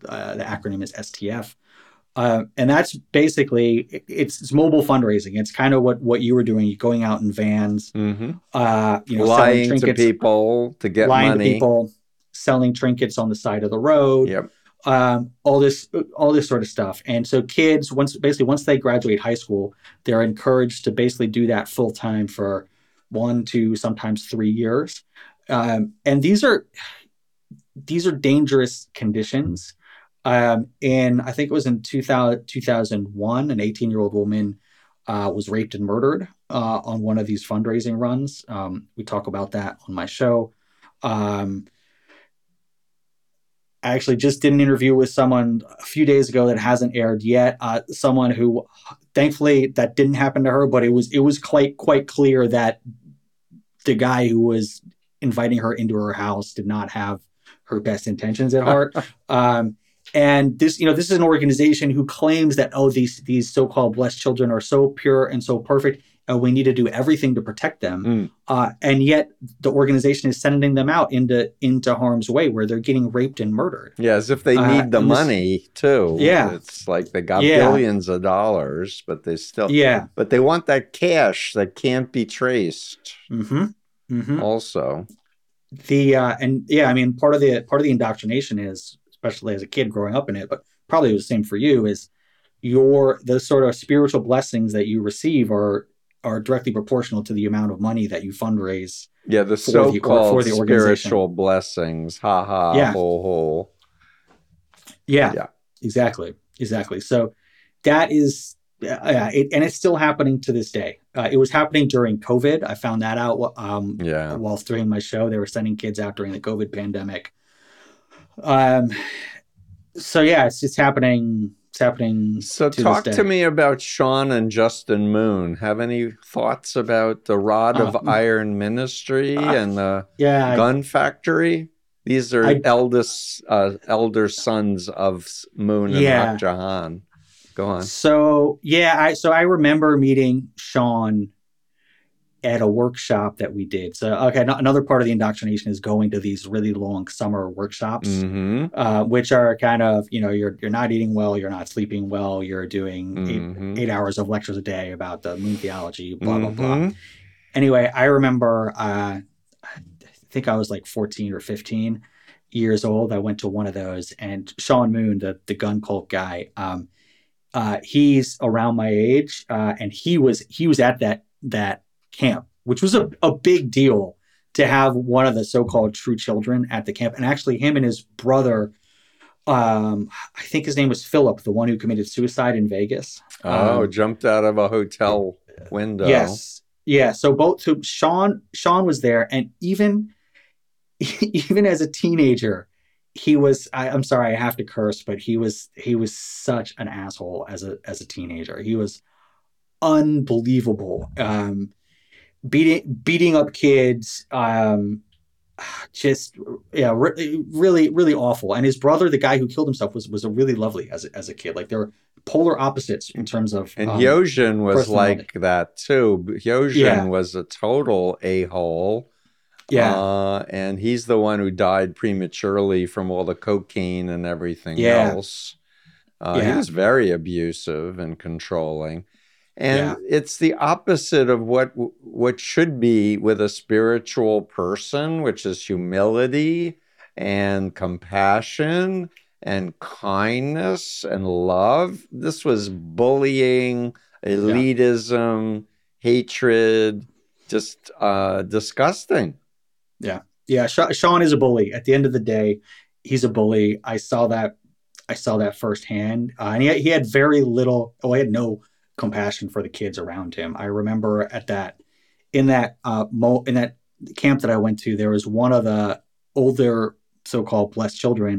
[SPEAKER 2] uh, the acronym is STF. Uh, and that's basically it's, it's mobile fundraising. It's kind of what what you were doing, going out in vans,
[SPEAKER 1] hmm
[SPEAKER 2] uh, you know,
[SPEAKER 1] lying
[SPEAKER 2] selling
[SPEAKER 1] to
[SPEAKER 2] trinkets,
[SPEAKER 1] people to get
[SPEAKER 2] lying
[SPEAKER 1] money.
[SPEAKER 2] to people, selling trinkets on the side of the road,
[SPEAKER 1] Yep.
[SPEAKER 2] um, all this all this sort of stuff. And so kids, once basically once they graduate high school, they're encouraged to basically do that full time for one, two, sometimes three years. Um, and these are these are dangerous conditions. Um, and I think it was in 2000, 2001, an 18 year old woman uh, was raped and murdered uh, on one of these fundraising runs. Um, we talk about that on my show. Um, I actually just did an interview with someone a few days ago that hasn't aired yet. Uh, someone who, thankfully, that didn't happen to her, but it was it was quite quite clear that the guy who was inviting her into her house did not have her best intentions at heart. um, and this, you know, this is an organization who claims that oh, these these so-called blessed children are so pure and so perfect, and we need to do everything to protect them.
[SPEAKER 1] Mm.
[SPEAKER 2] Uh, and yet, the organization is sending them out into into harm's way, where they're getting raped and murdered.
[SPEAKER 1] Yeah, as if they
[SPEAKER 2] Uh,
[SPEAKER 1] need the
[SPEAKER 2] and this-
[SPEAKER 1] money too.
[SPEAKER 2] Yeah.
[SPEAKER 1] It's like they got
[SPEAKER 2] Yeah.
[SPEAKER 1] billions of dollars, but they still
[SPEAKER 2] Yeah.
[SPEAKER 1] but they want that cash that can't be traced
[SPEAKER 2] Mm-hmm. Mm-hmm.
[SPEAKER 1] also.
[SPEAKER 2] the uh, and yeah, I mean, part of the part of the indoctrination is, especially as a kid growing up in it, but probably it was the same for you, is your the sort of spiritual blessings that you receive are are directly proportional to the amount of money that you fundraise.
[SPEAKER 1] Yeah, the
[SPEAKER 2] the-
[SPEAKER 1] so-called
[SPEAKER 2] the organization.
[SPEAKER 1] spiritual blessings. Ha ha
[SPEAKER 2] Yeah.
[SPEAKER 1] ho ho.
[SPEAKER 2] Yeah,
[SPEAKER 1] Yeah.
[SPEAKER 2] exactly, exactly. So that is, uh, it, and it's still happening to this day. Uh, it was happening during COVID. I found that out um,
[SPEAKER 1] Yeah.
[SPEAKER 2] while streaming my show. They were sending kids out during the COVID pandemic. Um, so yeah, it's just happening. It's happening.
[SPEAKER 1] So
[SPEAKER 2] to
[SPEAKER 1] talk to me about Sean and Justin Moon. Have any thoughts about the Rod of
[SPEAKER 2] Uh,
[SPEAKER 1] Iron Ministry
[SPEAKER 2] uh,
[SPEAKER 1] and the
[SPEAKER 2] Yeah, I-
[SPEAKER 1] Gun Factory? These are
[SPEAKER 2] I-
[SPEAKER 1] eldest, uh, elder sons of Moon and
[SPEAKER 2] Yeah.
[SPEAKER 1] Ja Han. Go on.
[SPEAKER 2] So yeah, I so I remember meeting Sean at a workshop that we did. So okay, no- another part of the indoctrination is going to these really long summer workshops,
[SPEAKER 1] hmm
[SPEAKER 2] uh, which are kind of you know you're you're not eating well, you're not sleeping well, you're doing
[SPEAKER 1] Mhm.
[SPEAKER 2] eight, eight hours of lectures a day about the moon theology, blah blah blah.
[SPEAKER 1] Mhm.
[SPEAKER 2] Anyway, I remember uh, I think I was like 14 or 15 years old. I went to one of those, and Sean Moon, the the gun cult guy, um, uh, he's around my age, uh, and he was he was at that that camp, which was a, a big deal to have one of the so-called true children at the camp, and actually him and his brother. Um, I think his name was Philip, the one who committed suicide in Vegas.
[SPEAKER 1] Oh,
[SPEAKER 2] Um,
[SPEAKER 1] jumped out of a hotel window.
[SPEAKER 2] Yes. Yeah. So both so Sean Sean was there, and even even as a teenager, he was. I, I'm sorry, I have to curse, but he was he was such an asshole as a as a teenager. He was unbelievable. Um, beating beating up kids. Um, just yeah, re- really really awful. And his brother, the guy who killed himself, was was a really lovely as a, as a kid. Like they were polar opposites in terms of
[SPEAKER 1] And
[SPEAKER 2] um,
[SPEAKER 1] Hyo Jin
[SPEAKER 2] was
[SPEAKER 1] like that too. Hyo Jin
[SPEAKER 2] Yeah.
[SPEAKER 1] was a total a hole.
[SPEAKER 2] yeah.
[SPEAKER 1] Uh, and he's the one who died prematurely from all the cocaine and everything
[SPEAKER 2] Yeah.
[SPEAKER 1] else. Uh, He was very abusive and controlling. And
[SPEAKER 2] Yeah.
[SPEAKER 1] it's the opposite of what what should be with a spiritual person, which is humility and compassion and kindness and love. This was bullying, elitism, hatred, just uh, disgusting.
[SPEAKER 2] yeah Sha- sean is a bully at the end of the day he's a bully i saw that i saw that firsthand uh, and he had, he had very little oh he had no compassion for the kids around him. I remember at that in that uh mo- in that camp that i went to there was one of the older so-called blessed children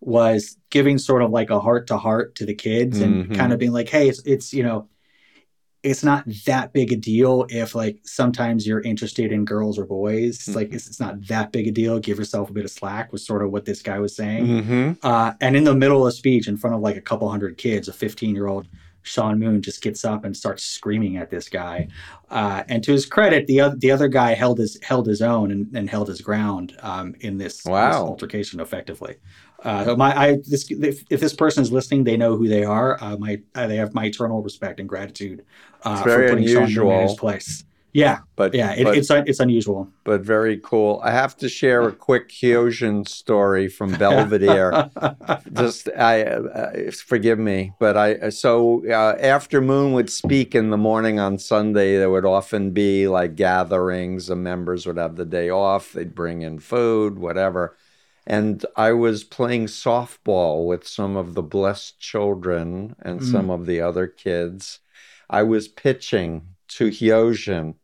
[SPEAKER 2] was giving sort of like a heart to heart to the kids and
[SPEAKER 1] Mhm.
[SPEAKER 2] kind of being like hey it's, it's you know it's not that big a deal if like sometimes you're interested in girls or boys. It's like it's, it's not that big a deal. Give yourself a bit of slack was sort of what this guy was saying.
[SPEAKER 1] Mm-hmm.
[SPEAKER 2] uh, and in the middle of a speech in front of like a couple hundred kids a 15 year old sean moon just gets up and starts screaming at this guy uh, and to his credit the other the other guy held his held his own and, and held his ground um, in this, this altercation effectively uh, so my I this if, if this person is listening, they know who they are. Uh, my uh, they have my eternal respect and gratitude uh, for putting Sean Moon in his place. Yeah,
[SPEAKER 1] But
[SPEAKER 2] yeah, it,
[SPEAKER 1] but,
[SPEAKER 2] it's it's unusual.
[SPEAKER 1] but very cool. I have to share a quick Hyo Jin story from Belvedere. just I uh, forgive me, but I so uh, after Moon would speak in the morning on Sunday, there would often be like gatherings. The members would have the day off. They'd bring in food, whatever. And I was playing softball with some of the blessed children and
[SPEAKER 2] Mm.
[SPEAKER 1] some of the other kids. I was pitching to Hyo Jin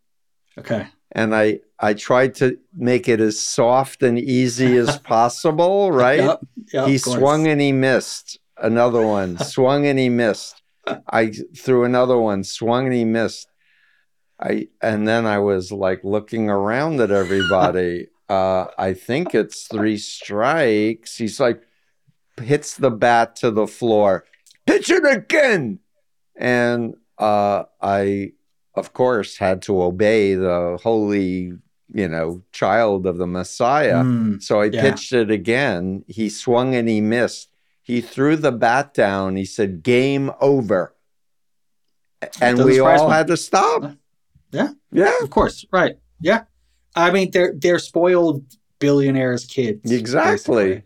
[SPEAKER 2] okay,
[SPEAKER 1] and I I tried to make it as soft and easy as possible, right?
[SPEAKER 2] Yep, yep,
[SPEAKER 1] he swung and he missed. Another one swung and he missed. I threw another one, swung and he missed. I and then I was like looking around at everybody. uh, I think it's three strikes. He's like hits the bat to the floor. Pitch it again. And uh, I, of course, had to obey the holy, you know, child of the Messiah.
[SPEAKER 2] Mm,
[SPEAKER 1] So I
[SPEAKER 2] Yeah.
[SPEAKER 1] pitched it again. He swung and he missed. He threw the bat down. He said, "Game over," and we all
[SPEAKER 2] me.
[SPEAKER 1] had to stop.
[SPEAKER 2] Yeah.
[SPEAKER 1] yeah,
[SPEAKER 2] of course, right? Yeah, I mean they're they're spoiled billionaires' kids.
[SPEAKER 1] Exactly.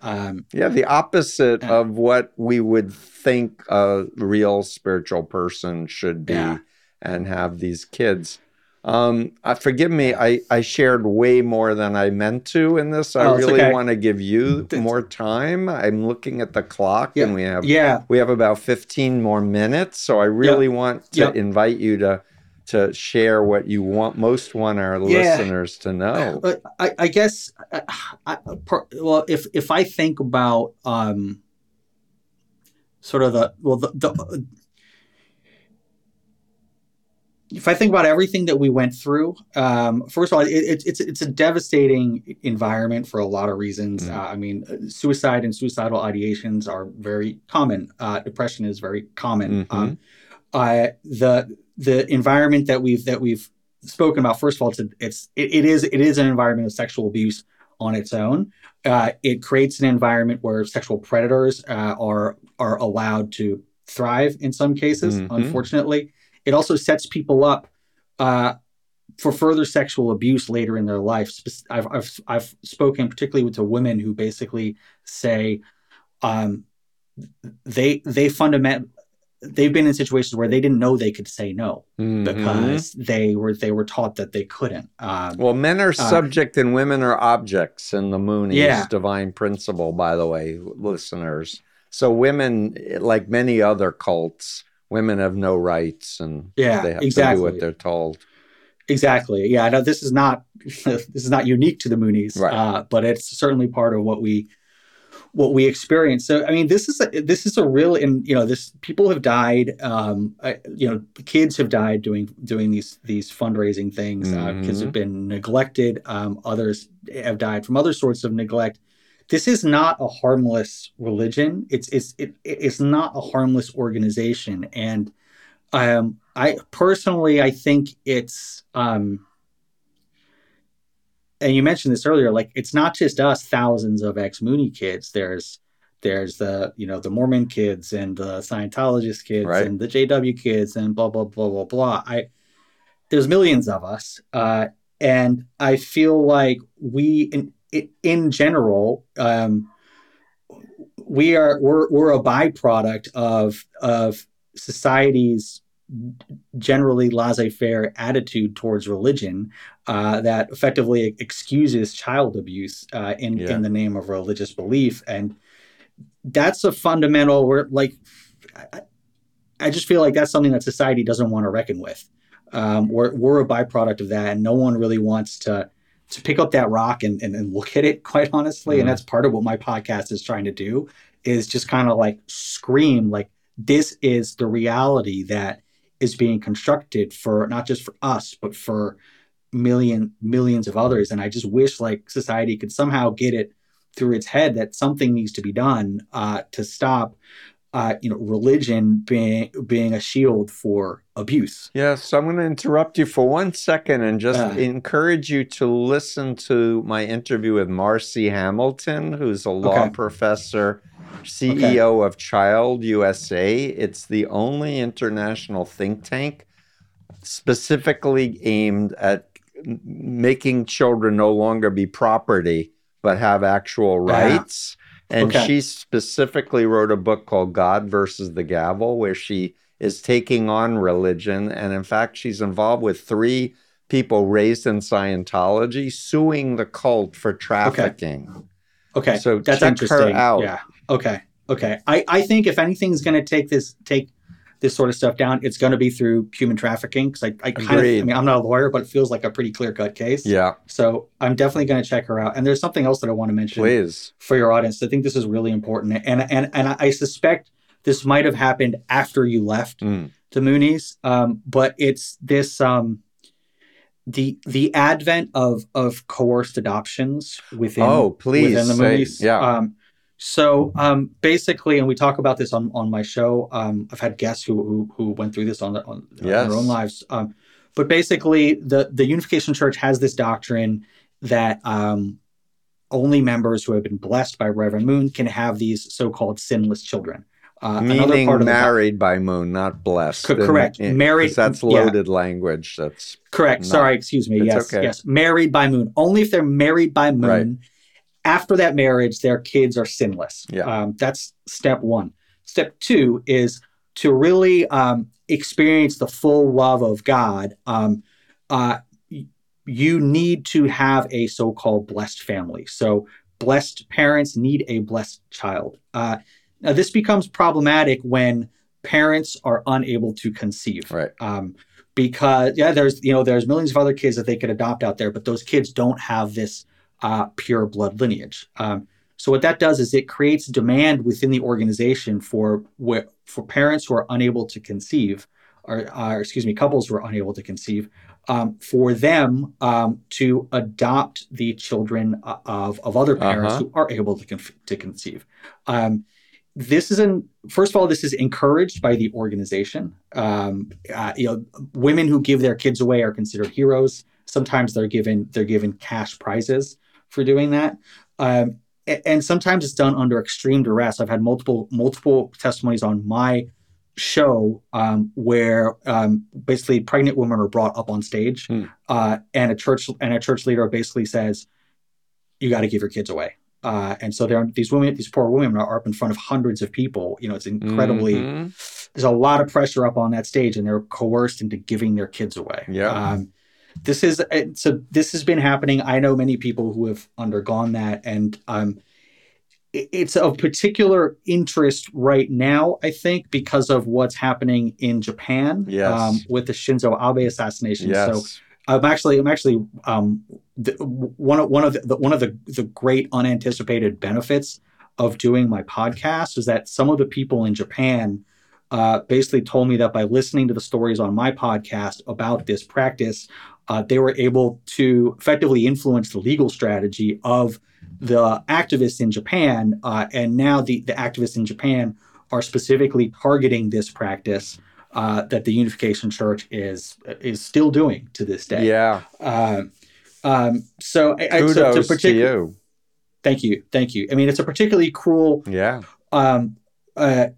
[SPEAKER 2] Um,
[SPEAKER 1] yeah. The opposite
[SPEAKER 2] Yeah.
[SPEAKER 1] of what we would think a real spiritual person should be,
[SPEAKER 2] Yeah.
[SPEAKER 1] And have these kids. Um, uh, forgive me, I, I shared way more than I meant to in this. I
[SPEAKER 2] Oh,
[SPEAKER 1] really
[SPEAKER 2] okay.
[SPEAKER 1] want to give you more time. I'm looking at the clock and we have
[SPEAKER 2] Yeah.
[SPEAKER 1] we have about 15 more minutes. So I really want to
[SPEAKER 2] Yep.
[SPEAKER 1] invite you to to share what you want most want our
[SPEAKER 2] Yeah.
[SPEAKER 1] listeners to know.
[SPEAKER 2] But I, I guess, uh, I, per, well, if if I think about um, sort of the well, the, the if I think about everything that we went through, um, first of all, it, it, it's it's a devastating environment for a lot of reasons.
[SPEAKER 1] Mm.
[SPEAKER 2] Uh, I mean, uh, suicide and suicidal ideations are very common. Uh, depression is very common.
[SPEAKER 1] Mhm.
[SPEAKER 2] Um, uh, the the environment that we've that we've spoken about first of all it's a, it's it, it is it is an environment of sexual abuse on its own uh, it creates an environment where sexual predators uh, are are allowed to thrive in some cases
[SPEAKER 1] Mhm.
[SPEAKER 2] unfortunately it also sets people up uh, for further sexual abuse later in their life I've, I've, I've spoken particularly with to women who basically say um, they they fundament they've been in situations where they didn't know they could say no
[SPEAKER 1] Mhm.
[SPEAKER 2] because they were they were taught that they couldn't. Um,
[SPEAKER 1] well, men are subject and women are objects in the Moonies
[SPEAKER 2] Yeah.
[SPEAKER 1] divine principle, by the way, listeners. So women, like many other cults, women have no rights and
[SPEAKER 2] yeah,
[SPEAKER 1] they have to do
[SPEAKER 2] exactly,
[SPEAKER 1] what they're told.
[SPEAKER 2] exactly. Yeah, I know this is not this is not unique to the Moonies,
[SPEAKER 1] Right.
[SPEAKER 2] uh, but it's certainly part of what we what we experience. So, I mean, this is a, this is a real, and you know, this people have died. Um, you know, kids have died doing doing these these fundraising things. Uh, kids have been neglected. Um, others have died from other sorts of neglect. This is not a harmless religion. It's it's it, it's not a harmless organization, and um, I personally I think it's um, and you mentioned this earlier like it's not just us thousands of ex mooney kids there's there's the you know the mormon kids and the scientologist kids
[SPEAKER 1] Right.
[SPEAKER 2] and the jw kids and blah blah blah blah blah i there's millions of us uh, and i feel like we in in general um, we are we're, we're a byproduct of of society's generally laissez-faire attitude towards religion uh, that effectively excuses child abuse uh, in
[SPEAKER 1] Yeah.
[SPEAKER 2] in the name of religious belief, and that's a fundamental. We're like, I, I just feel like that's something that society doesn't want to reckon with. Um, we're we're a byproduct of that, and no one really wants to to pick up that rock and, and, and look at it. Quite honestly,
[SPEAKER 1] Mhm.
[SPEAKER 2] and that's part of what my podcast is trying to do is just kind of like scream like this is the reality that is being constructed for not just for us but for million millions of others and i just wish like society could somehow get it through its head that something needs to be done uh, to stop uh, you know religion being being a shield for abuse
[SPEAKER 1] Yes, so I'm going to interrupt you for one second and just
[SPEAKER 2] Uh.
[SPEAKER 1] encourage you to listen to my interview with Marci Hamilton, who's a law
[SPEAKER 2] Okay.
[SPEAKER 1] professor, CEO of Child USA. It's the only international think tank specifically aimed at making children no longer be property but have actual
[SPEAKER 2] Yeah.
[SPEAKER 1] rights. And
[SPEAKER 2] Okay.
[SPEAKER 1] she specifically wrote a book called God versus the Gavel, where she is taking on religion. And in fact, she's involved with three people raised in Scientology suing the cult for trafficking.
[SPEAKER 2] okay okay.
[SPEAKER 1] So
[SPEAKER 2] that's
[SPEAKER 1] check her
[SPEAKER 2] interesting
[SPEAKER 1] out.
[SPEAKER 2] yeah okay okay i i think if anything's going to take this take this sort of stuff down it's going to be through human trafficking because i, I kind of i mean i'm not a lawyer but it feels like a pretty clear cut case
[SPEAKER 1] Yeah,
[SPEAKER 2] so i'm definitely going to check her out and there's something else that i want to mention
[SPEAKER 1] please.
[SPEAKER 2] for your audience. I think this is really important, and and and I suspect this might have happened after you left
[SPEAKER 1] Mm.
[SPEAKER 2] the Moonies, um, but it's this um, the the advent of of coerced adoptions within
[SPEAKER 1] Oh, please.
[SPEAKER 2] within the Moonies.
[SPEAKER 1] yeah.
[SPEAKER 2] Um, so um, basically, and we talk about this on on my show. Um, I've had guests who who, who went through this on, their on
[SPEAKER 1] Yes.
[SPEAKER 2] their own lives. Um, but basically, the the Unification Church has this doctrine that um, only members who have been blessed by Reverend Moon can have these so-called sinless children. Uh,
[SPEAKER 1] Meaning
[SPEAKER 2] the
[SPEAKER 1] married by Moon, not blessed.
[SPEAKER 2] Co- correct. Married-
[SPEAKER 1] That's
[SPEAKER 2] yeah.
[SPEAKER 1] loaded language. That's
[SPEAKER 2] Correct.
[SPEAKER 1] No.
[SPEAKER 2] Sorry, excuse me. Yes,
[SPEAKER 1] okay.
[SPEAKER 2] yes. Married by moon. Only if they're married by moon.
[SPEAKER 1] Right.
[SPEAKER 2] After that marriage, their kids are sinless.
[SPEAKER 1] Yeah.
[SPEAKER 2] Um, that's step one. Step two is to really um, experience the full love of God. Um, uh, you need to have a so-called blessed family. So blessed parents need a blessed child. Uh, now this becomes problematic when parents are unable to conceive.
[SPEAKER 1] Right.
[SPEAKER 2] Um, because yeah, there's you know there's millions of other kids that they could adopt out there, but those kids don't have this uh, pure blood lineage. Um, so what that does is it creates demand within the organization for for parents who are unable to conceive, or, uh, excuse me, couples who are unable to conceive, um, for them um, to adopt the children uh, of, of other parents uh-huh. who are able to, con- to conceive. Um, this is not first of all this is encouraged by the organization um, uh, you know women who give their kids away are considered heroes sometimes they're given they're given cash prizes for doing that um, and sometimes it's done under extreme duress i've had multiple multiple testimonies on my show um, where um, basically pregnant women are brought up on stage hmm. uh, and a church and a church leader basically says you got to give your kids away uh, and so there are these women, these poor women are up in front of hundreds of people. You know, it's incredibly, mm-hmm. there's a lot of pressure up on that stage and they're coerced into giving their kids away.
[SPEAKER 1] Yeah. Um,
[SPEAKER 2] this is, so this has been happening. I know many people who have undergone that and, um, it's of particular interest right now, I think, because of what's happening in Japan
[SPEAKER 1] yes. um,
[SPEAKER 2] with the Shinzo Abe assassination.
[SPEAKER 1] Yes.
[SPEAKER 2] So I'm actually I'm actually um, the, one of one of the one of the the great unanticipated benefits of doing my podcast is that some of the people in Japan uh, basically told me that by listening to the stories on my podcast about this practice, uh, they were able to effectively influence the legal strategy of the activists in Japan, uh, and now the the activists in Japan are specifically targeting this practice uh, that the Unification Church is is still doing to this day.
[SPEAKER 1] Yeah.
[SPEAKER 2] Um, um, so,
[SPEAKER 1] I, kudos so to, you.
[SPEAKER 2] Thank you, thank you. I mean, it's a particularly cruel.
[SPEAKER 1] Yeah.
[SPEAKER 2] Um, uh,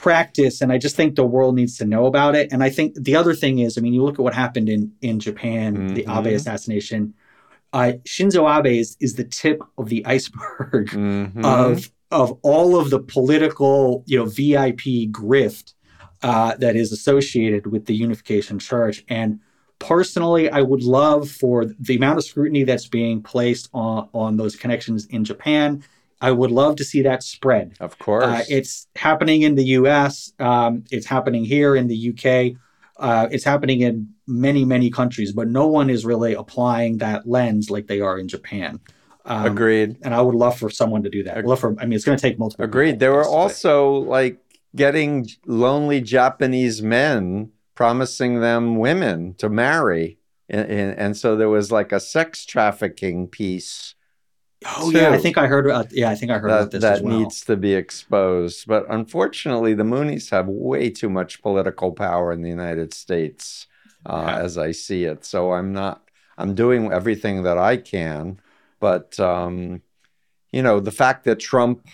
[SPEAKER 2] practice and i just think the world needs to know about it and i think the other thing is i mean you look at what happened in in japan mm-hmm. the abe assassination uh, shinzo abe is, is the tip of the iceberg mm-hmm. of of all of the political you know vip grift uh, that is associated with the Unification Church. And personally, I would love for the amount of scrutiny that's being placed on, on those connections in Japan. I would love to see that spread.
[SPEAKER 1] Of course. Uh,
[SPEAKER 2] it's happening in the US, um, it's happening here in the UK, uh, it's happening in many, many countries, but no one is really applying that lens like they are in Japan.
[SPEAKER 1] Um, Agreed.
[SPEAKER 2] And I would love for someone to do that. Love for, I mean, it's going to take multiple.
[SPEAKER 1] Agreed. There were also like getting lonely Japanese men promising them women to marry. And, and, and so there was like a sex trafficking piece.
[SPEAKER 2] Oh yeah, I think I heard. Uh, yeah, I think I heard
[SPEAKER 1] that,
[SPEAKER 2] about this
[SPEAKER 1] that
[SPEAKER 2] well.
[SPEAKER 1] needs to be exposed. But unfortunately, the Moonies have way too much political power in the United States, uh, yeah. as I see it. So I'm not. I'm doing everything that I can, but um, you know, the fact that Trump,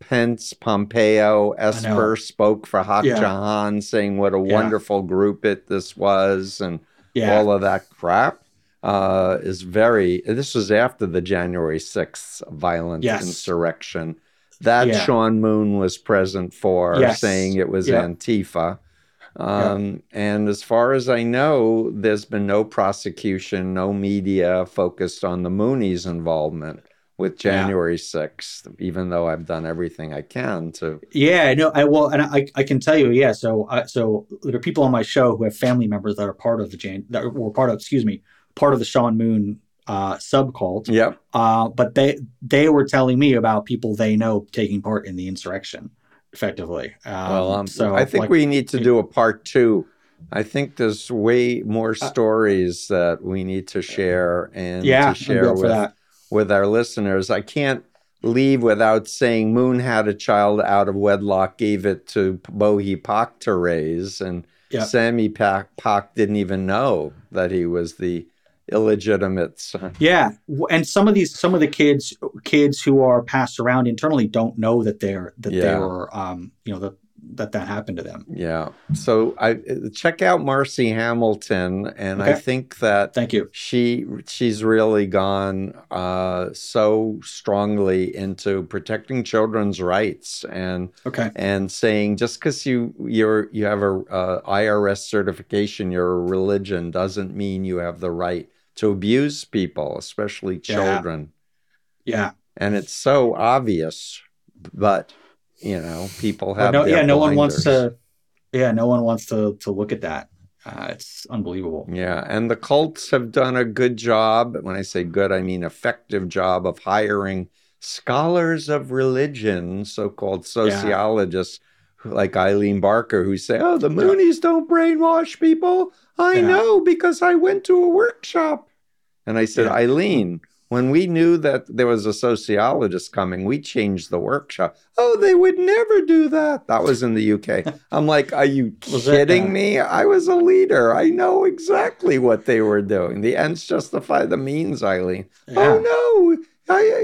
[SPEAKER 1] Pence, Pompeo, Esper spoke for Hak yeah. Ja Han, saying what a yeah. wonderful group it this was, and all of that crap uh, is very. This was after the January sixth violent yes. insurrection that Sean Moon was present for, yes. saying it was Antifa. Um, and as far as I know, there's been no prosecution, no media focused on the Moonies' involvement with January yeah. 6th, even though I've done everything I can to.
[SPEAKER 2] Yeah, no, I well, and I, I can tell you, yeah. So, uh, so there are people on my show who have family members that are part of the Jan, that were part of, excuse me, part of the Sean Moon uh, sub cult.
[SPEAKER 1] Yep.
[SPEAKER 2] Uh, but they they were telling me about people they know taking part in the insurrection, effectively.
[SPEAKER 1] Um, well, um, so I think like, we need to do a part two. I think there's way more uh, stories that we need to share and
[SPEAKER 2] yeah,
[SPEAKER 1] to share with that with our listeners. I can't leave without saying Moon had a child out of wedlock, gave it to Bo Hi Pak to raise, and yep. Sammy Pak, Pak didn't even know that he was the illegitimate son.
[SPEAKER 2] Yeah, and some of these, some of the kids, kids who are passed around internally don't know that they're that yeah. they were, um, you know, that that that happened to them.
[SPEAKER 1] Yeah. So I check out Marci Hamilton, and I think that
[SPEAKER 2] Thank you.
[SPEAKER 1] she she's really gone uh, so strongly into protecting children's rights and
[SPEAKER 2] Okay.
[SPEAKER 1] and saying just because you you're you have a, uh IRS certification, you're a religion doesn't mean you have the right to abuse people, especially children.
[SPEAKER 2] Yeah.
[SPEAKER 1] And it's so obvious, but you know people have
[SPEAKER 2] no, yeah. No one wants to. Yeah. No one wants to to look at that. Uh, it's unbelievable.
[SPEAKER 1] Yeah, and the cults have done a good job. When I say good, I mean effective job of hiring scholars of religion, so-called sociologists who- like Eileen Barker, who say, "Oh, the Moonies don't brainwash people." I
[SPEAKER 2] Yeah.
[SPEAKER 1] know because I went to a workshop. And I said,
[SPEAKER 2] Yeah.
[SPEAKER 1] Eileen, when we knew that there was a sociologist coming, we changed the workshop. Oh, they would never do that. That was in the UK. I'm like, are you kidding me? I was a leader. I know exactly what they were doing. The ends justify the means, Eileen.
[SPEAKER 2] Yeah.
[SPEAKER 1] Oh no. I, I,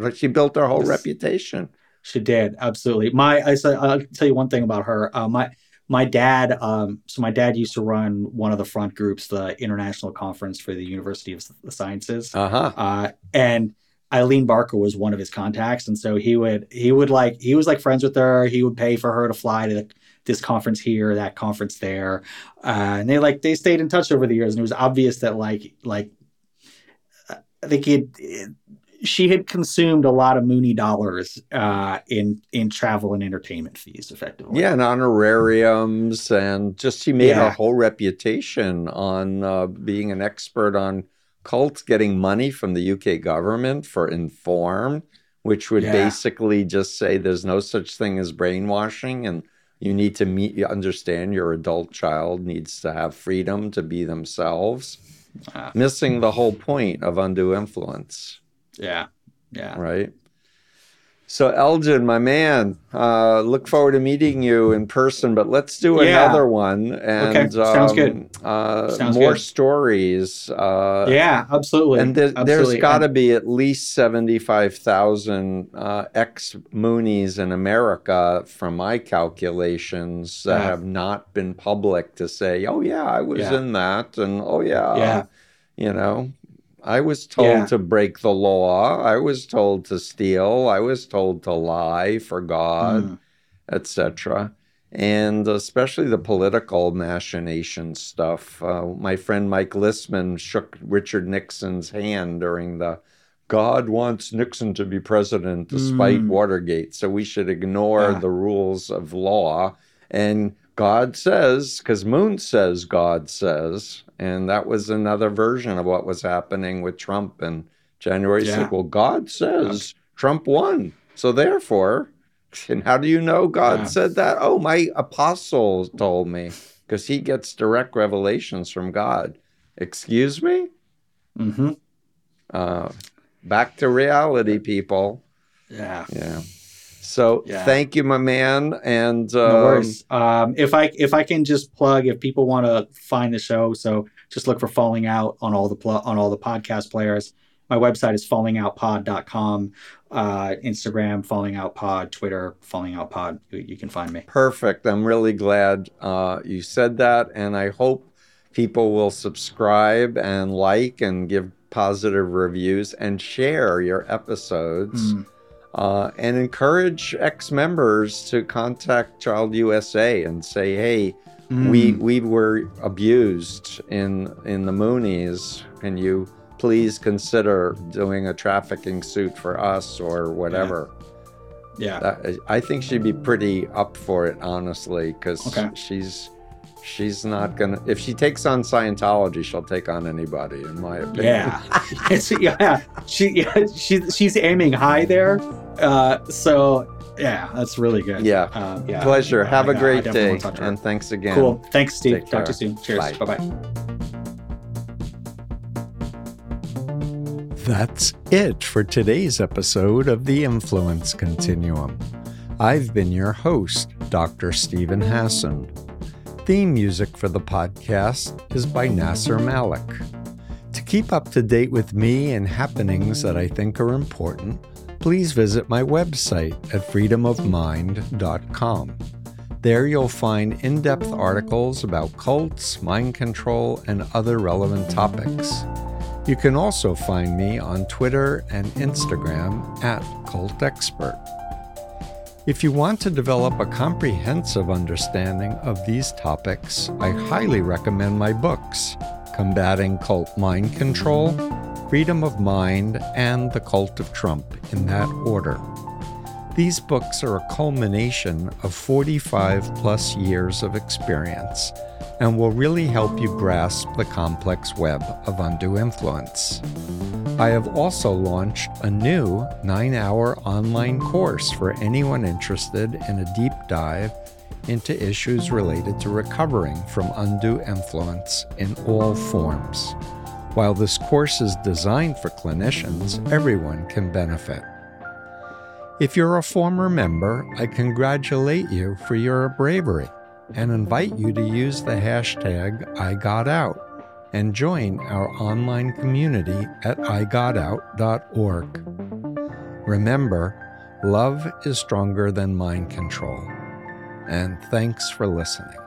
[SPEAKER 1] yeah. She built her whole
[SPEAKER 2] Yes.
[SPEAKER 1] reputation.
[SPEAKER 2] She did absolutely. My I said I'll tell you one thing about her. Uh, my my dad. Um, so my dad used to run one of the front groups, the International Conference for the University of the Sciences,
[SPEAKER 1] Uh-huh.
[SPEAKER 2] uh, and Eileen Barker was one of his contacts, and so he would he would like he was like friends with her. He would pay for her to fly to this conference here, that conference there, uh, and they like they stayed in touch over the years, and it was obvious that like like I think it, she had consumed a lot of Mooney dollars uh, in in travel and entertainment fees, effectively.
[SPEAKER 1] Yeah, and honorariums, and just she made
[SPEAKER 2] Yeah.
[SPEAKER 1] a whole reputation on uh, being an expert on cults, getting money from the UK government for Inform, which would
[SPEAKER 2] Yeah.
[SPEAKER 1] basically just say there's no such thing as brainwashing, and you need to meet, you understand your adult child needs to have freedom to be themselves,
[SPEAKER 2] Ah.
[SPEAKER 1] missing the whole point of undue influence
[SPEAKER 2] yeah, yeah.
[SPEAKER 1] right? So Elgen, my man, uh, look forward to meeting you in person. But let's do
[SPEAKER 2] Yeah.
[SPEAKER 1] another one. And,
[SPEAKER 2] Okay, sounds
[SPEAKER 1] um,
[SPEAKER 2] good.
[SPEAKER 1] Uh,
[SPEAKER 2] Sounds
[SPEAKER 1] more
[SPEAKER 2] good.
[SPEAKER 1] stories. Uh,
[SPEAKER 2] Yeah, absolutely.
[SPEAKER 1] And there's got to be at least 75,000 uh, ex Moonies in America, from my calculations, that
[SPEAKER 2] Yeah.
[SPEAKER 1] have not been public to say, oh, yeah, I was
[SPEAKER 2] Yeah.
[SPEAKER 1] in that. And oh, yeah,
[SPEAKER 2] Yeah.
[SPEAKER 1] you know, I was told
[SPEAKER 2] Yeah.
[SPEAKER 1] to break the law. I was told to steal. I was told to lie for God,
[SPEAKER 2] Mm.
[SPEAKER 1] etc. And especially the political machination stuff. Uh, my friend Mike Listman shook Richard Nixon's hand during the God wants Nixon to be president despite
[SPEAKER 2] Mm.
[SPEAKER 1] Watergate. So we should ignore
[SPEAKER 2] Yeah.
[SPEAKER 1] the rules of law. And God says, because Moon says God says. And that was another version of what was happening with Trump and January
[SPEAKER 2] Yeah.
[SPEAKER 1] 6th. Well, God says Trump won. So therefore, and how do you know God
[SPEAKER 2] Yeah.
[SPEAKER 1] said that? Oh, my apostle told me because he gets direct revelations from God. Excuse me?
[SPEAKER 2] hmm
[SPEAKER 1] Uh, back to reality, people.
[SPEAKER 2] Yeah.
[SPEAKER 1] Yeah. So
[SPEAKER 2] Yeah.
[SPEAKER 1] thank you, my man. And um,
[SPEAKER 2] No worries. Um, if I if I can just plug, if people want to find the show, so just look for Falling Out on all the pl- on all the podcast players. My website is fallingoutpod.com, uh, Instagram Falling Out Pod, Twitter Falling Out Pod. You, you can find me.
[SPEAKER 1] perfect. I'm really glad uh, you said that, and I hope people will subscribe and like and give positive reviews and share your episodes.
[SPEAKER 2] Mm.
[SPEAKER 1] Uh, and encourage ex-members to contact Child USA and say, "Hey, we
[SPEAKER 2] Mm.
[SPEAKER 1] we were abused in in the Moonies. Can you please consider doing a trafficking suit for us or whatever?"
[SPEAKER 2] yeah.
[SPEAKER 1] That- I think she'd be pretty up for it, honestly, because
[SPEAKER 2] Okay.
[SPEAKER 1] she's she's not gonna. If she takes on Scientology, she'll take on anybody, in my opinion.
[SPEAKER 2] Yeah, yeah. She yeah, she she's aiming high there. Uh, so yeah, that's really good.
[SPEAKER 1] Yeah.
[SPEAKER 2] Um, yeah.
[SPEAKER 1] Pleasure. Have a great
[SPEAKER 2] definitely
[SPEAKER 1] day,
[SPEAKER 2] wanna talk to her.
[SPEAKER 1] and thanks again.
[SPEAKER 2] Cool. Thanks, Steve.
[SPEAKER 1] Take
[SPEAKER 2] Talk to you soon. Cheers.
[SPEAKER 1] Bye.
[SPEAKER 2] Bye bye.
[SPEAKER 1] That's it for today's episode of the Influence Continuum. I've been your host, Dr. Steven Hassan. Theme music for the podcast is by Nasser Malik. To keep up to date with me and happenings that I think are important, please visit my website at freedomofmind.com. There you'll find in depth articles about cults, mind control, and other relevant topics. You can also find me on Twitter and Instagram at Cult Expert. If you want to develop a comprehensive understanding of these topics, I highly recommend my books Combating Cult Mind Control, Freedom of Mind, and The Cult of Trump, in that order. These books are a culmination of 45 plus years of experience and will really help you grasp the complex web of undue influence. I have also launched a new nine hour online course for anyone interested in a deep dive into issues related to recovering from undue influence in all forms. While this course is designed for clinicians, everyone can benefit. If you're a former member, I congratulate you for your bravery and invite you to use the hashtag IGotOut and join our online community at igotout.org. Remember, love is stronger than mind control. And thanks for listening.